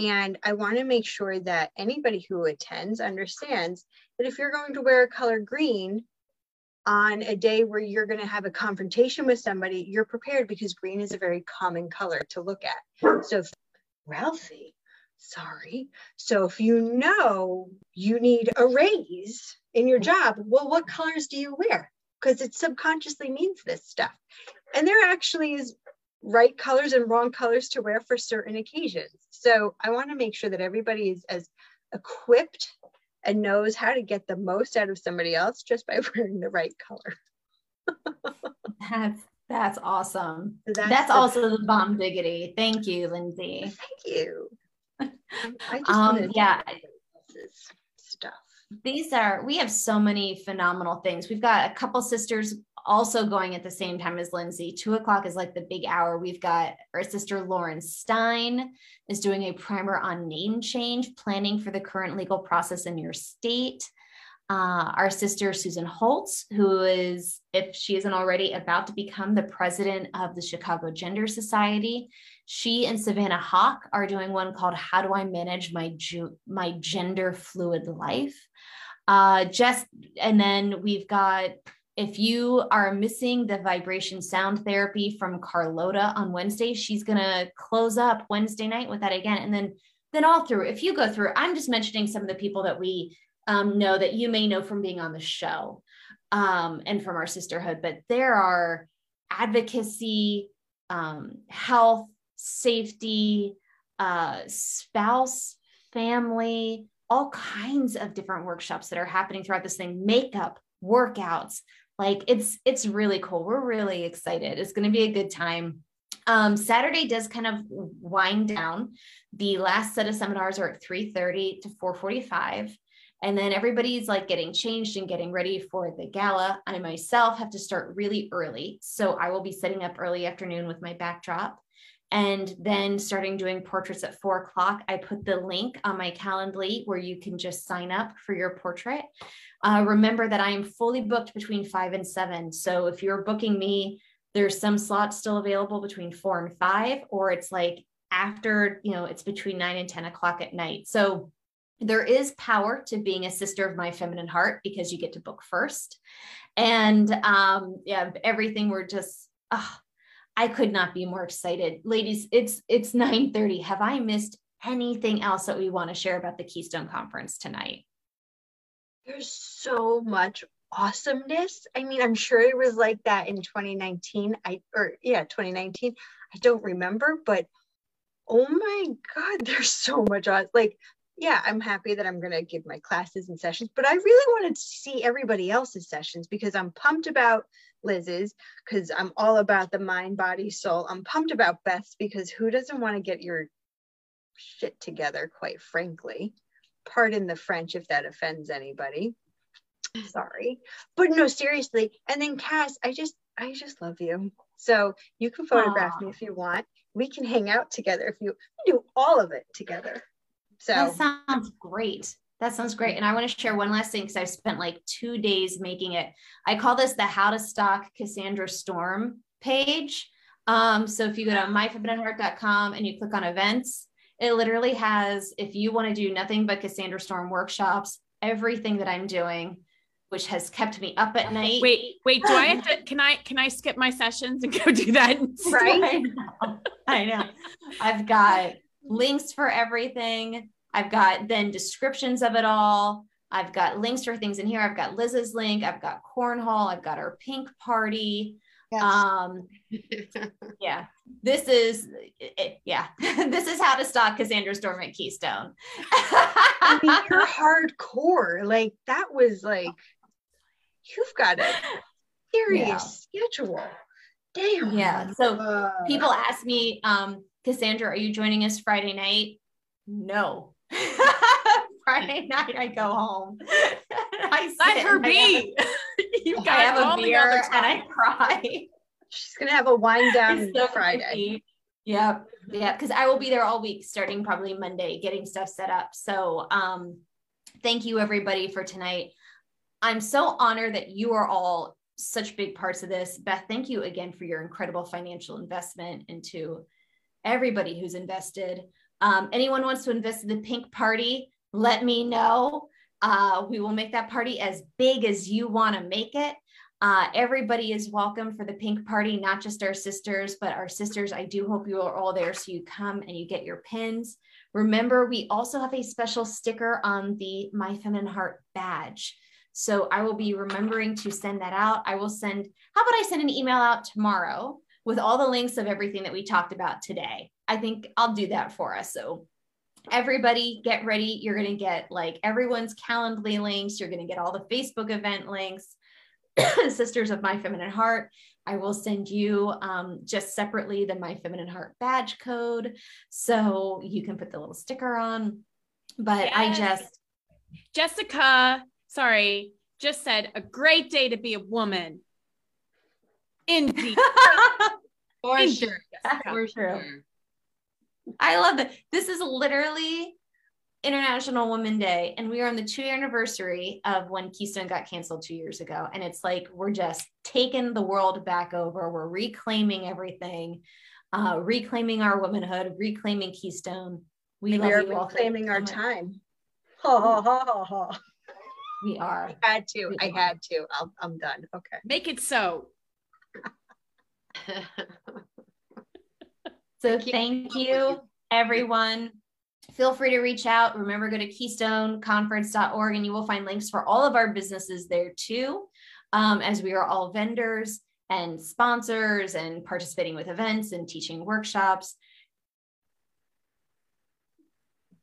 and I want to make sure that anybody who attends understands that if you're going to wear a color green, on a day where you're going to have a confrontation with somebody, you're prepared because green is a very common color to look at. So, if, Ralphie, sorry. So, if you know you need a raise in your job, well, what colors do you wear? Because it subconsciously means this stuff. And there actually is right colors and wrong colors to wear for certain occasions. So, I want to make sure that everybody is as equipped and knows how to get the most out of somebody else just by wearing the right color. that's that's awesome. That's, that's also the bomb diggity. Thank you, Lindsey. Thank you. um, yeah. Stuff. These are we have so many phenomenal things. We've got a couple sisters also going at the same time as Lindsey. Two o'clock is like the big hour. We've got our sister Lauren Stein is doing a primer on name change, planning for the current legal process in your state. Uh, our sister Susan Holtz, who is, if she isn't already, about to become the president of the Chicago Gender Society. She and Savannah Hawk are doing one called "How Do I Manage My Ju- My Gender Fluid Life." Uh, just and then we've got if you are missing the vibration sound therapy from Carlota on Wednesday, she's going to close up Wednesday night with that again. And then, then all through, if you go through, I'm just mentioning some of the people that we um, know that you may know from being on the show um, and from our sisterhood, but there are advocacy, um, health, safety, uh, spouse, family, all kinds of different workshops that are happening throughout this thing, makeup, workouts, like it's it's really cool. We're really excited. It's going to be a good time. Um, saturday does kind of wind down. The last set of seminars are at 3.30 to 4.45 and then everybody's like getting changed and getting ready for the gala. I myself have to start really early. So i will be setting up early afternoon with my backdrop and then starting doing portraits at four o'clock. I put the link on my Calendly where you can just sign up for your portrait. Uh, remember that I am fully booked between five and seven. So if you're booking me, there's some slots still available between four and five, or it's like after, you know, it's between nine and 10 o'clock at night. So there is power to being a sister of my feminine heart because you get to book first. And um, yeah, everything we're just, oh, I could not be more excited. Ladies, it's it's 9:30. Have I missed anything else that we want to share about the Keystone Conference tonight? There's so much awesomeness. I mean, I'm sure it was like that in 2019. I or yeah, 2019. I don't remember, but oh my god, there's so much like yeah, I'm happy that I'm going to give my classes and sessions, but I really wanted to see everybody else's sessions because I'm pumped about Liz's because I'm all about the mind, body, soul. I'm pumped about Beth's because who doesn't want to get your shit together, quite frankly? Pardon the French if that offends anybody. Sorry. But no, seriously. And then Cass, I just I just love you. So you can photograph Aww. me if you want. We can hang out together if you do all of it together. So that sounds great. That sounds great. And I want to share one last thing because I've spent like two days making it. I call this the How to Stock Cassandra Storm page. Um, so if you go to myfeminineheart.com and you click on events, it literally has, if you want to do nothing but Cassandra Storm workshops, everything that I'm doing, which has kept me up at night. Wait, wait, do I have to, can I, can I skip my sessions and go do that? Right. I know. I know. I've got links for everything. I've got then descriptions of it all. I've got links for things in here. I've got Liz's link. I've got cornhole. I've got our pink party. Yes. Um, yeah, this is it, yeah, this is how to stalk Cassandra's Storm at Keystone. I mean, you're hardcore. Like that was like you've got a serious yeah. schedule. Damn. Yeah. So uh, people ask me, um, Cassandra, are you joining us Friday night? No. Friday night I go home. I let her be. you guys I have a beer and I cry. She's gonna have a wind down so Friday. Yep. Yeah, because I will be there all week starting probably Monday, getting stuff set up. So um thank you everybody for tonight. I'm so honored that you are all such big parts of this. Beth, thank you again for your incredible financial investment into everybody who's invested. Um, anyone wants to invest in the pink party, let me know. Uh, we will make that party as big as you want to make it. Uh, everybody is welcome for the pink party, not just our sisters, but our sisters. I do hope you are all there so you come and you get your pins. Remember, we also have a special sticker on the My Feminine Heart badge. So I will be remembering to send that out. I will send, how about I send an email out tomorrow with all the links of everything that we talked about today? I think I'll do that for us. So everybody get ready. You're going to get like everyone's Calendly links. You're going to get all the Facebook event links. Sisters of My Feminine Heart. I will send you um, just separately the My Feminine Heart badge code so you can put the little sticker on. But yes. I just. Jessica, sorry, just said a great day to be a woman. Indeed. For Indeed. sure. For sure. I love it. This is literally International Women Day, and we are on the two year anniversary of when Keystone got canceled two years ago. And it's like we're just taking the world back over. We're reclaiming everything, uh, reclaiming our womanhood, reclaiming Keystone. We, we are reclaiming our time. Ha ha ha ha ha. We are. I had to. We I are. had to. i I'm done. Okay. Make it so. so thank you, everyone. Feel free to reach out. Remember, go to keystoneconference.org and you will find links for all of our businesses there too, um, as we are all vendors and sponsors and participating with events and teaching workshops.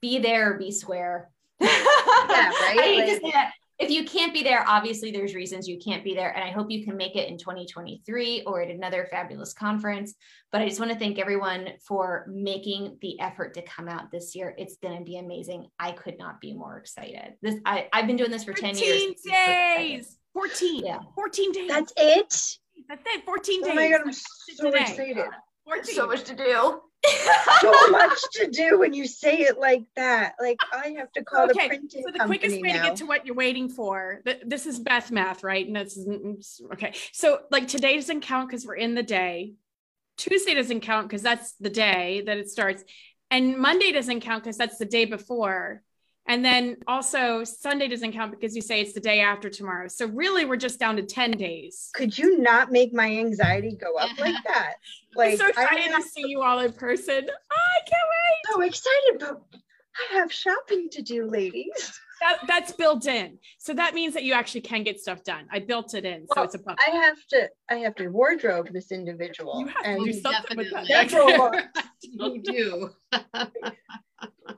Be there, be square. yeah, right. I hate like, to say that if you can't be there, obviously there's reasons you can't be there. And I hope you can make it in 2023 or at another fabulous conference. But I just want to thank everyone for making the effort to come out this year. It's going to be amazing. I could not be more excited. This I, I've been doing this for 10 years. days. 14. Yeah. 14 days. That's it. That's it. 14 days. Oh my god, I'm so today. excited. 14. So much to do so much to do when you say it like that. Like I have to call okay, the printing So the quickest way now. to get to what you're waiting for. This is Beth math, right? And this is mm, okay. So like today doesn't count because we're in the day. Tuesday doesn't count because that's the day that it starts. And Monday doesn't count because that's the day before. And then also Sunday doesn't count because you say it's the day after tomorrow. So really we're just down to 10 days. Could you not make my anxiety go up like that? Like I'm so excited to see you all in person. Oh, I can't wait. So excited, but I have shopping to do, ladies. That, that's built in. So that means that you actually can get stuff done. I built it in. So well, it's a I have to I have to wardrobe this individual. You have and to do something with that. you do.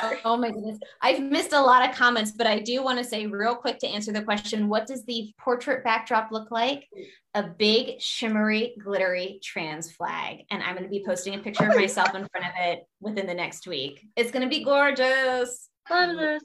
Oh, oh my goodness. I've missed a lot of comments, but I do want to say real quick to answer the question what does the portrait backdrop look like? A big, shimmery, glittery trans flag. And I'm going to be posting a picture of oh myself in front of it within the next week. It's going to be gorgeous. Fabulous.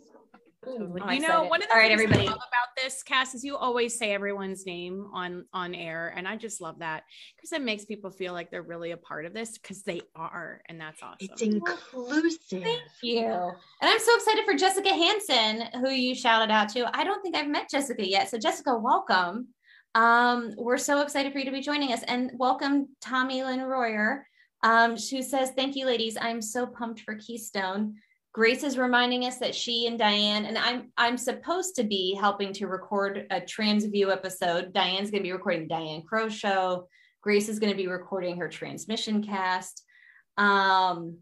You know, one of the All right, things everybody. I love about this Cass is you always say everyone's name on on air, and I just love that because it makes people feel like they're really a part of this because they are, and that's awesome. It's inclusive. Thank you. And I'm so excited for Jessica Hanson, who you shouted out to. I don't think I've met Jessica yet, so Jessica, welcome. Um, we're so excited for you to be joining us, and welcome Tommy Lynn Royer, um, who says, "Thank you, ladies. I'm so pumped for Keystone." Grace is reminding us that she and Diane and I'm I'm supposed to be helping to record a TransView episode. Diane's going to be recording the Diane Crow show. Grace is going to be recording her transmission cast. Um,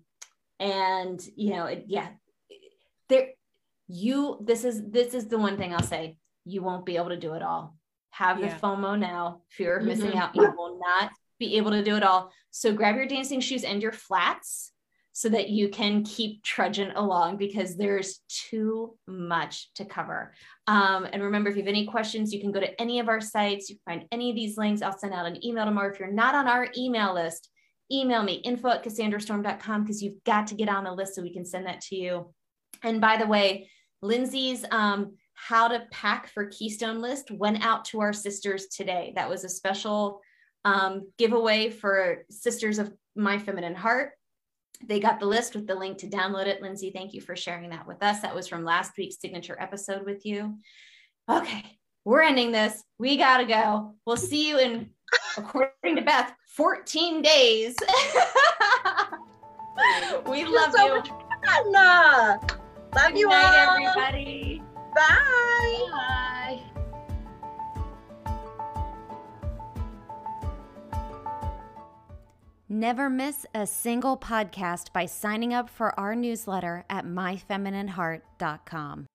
and you know, it, yeah, there you this is this is the one thing I'll say. You won't be able to do it all. have yeah. the FOMO now, fear of missing mm-hmm. out. You will not be able to do it all. So grab your dancing shoes and your flats so that you can keep trudging along because there's too much to cover. Um, and remember, if you have any questions, you can go to any of our sites. You can find any of these links. I'll send out an email tomorrow. If you're not on our email list, email me info at cassandrastorm.com because you've got to get on the list so we can send that to you. And by the way, Lindsey's um, how to pack for Keystone list went out to our sisters today. That was a special um, giveaway for Sisters of My Feminine Heart. They got the list with the link to download it. Lindsey, thank you for sharing that with us. That was from last week's signature episode with you. Okay, we're ending this. We got to go. We'll see you in, according to Beth, 14 days. we love so you. Love Good you night, all. everybody. Bye. Bye. Never miss a single podcast by signing up for our newsletter at myfeminineheart.com.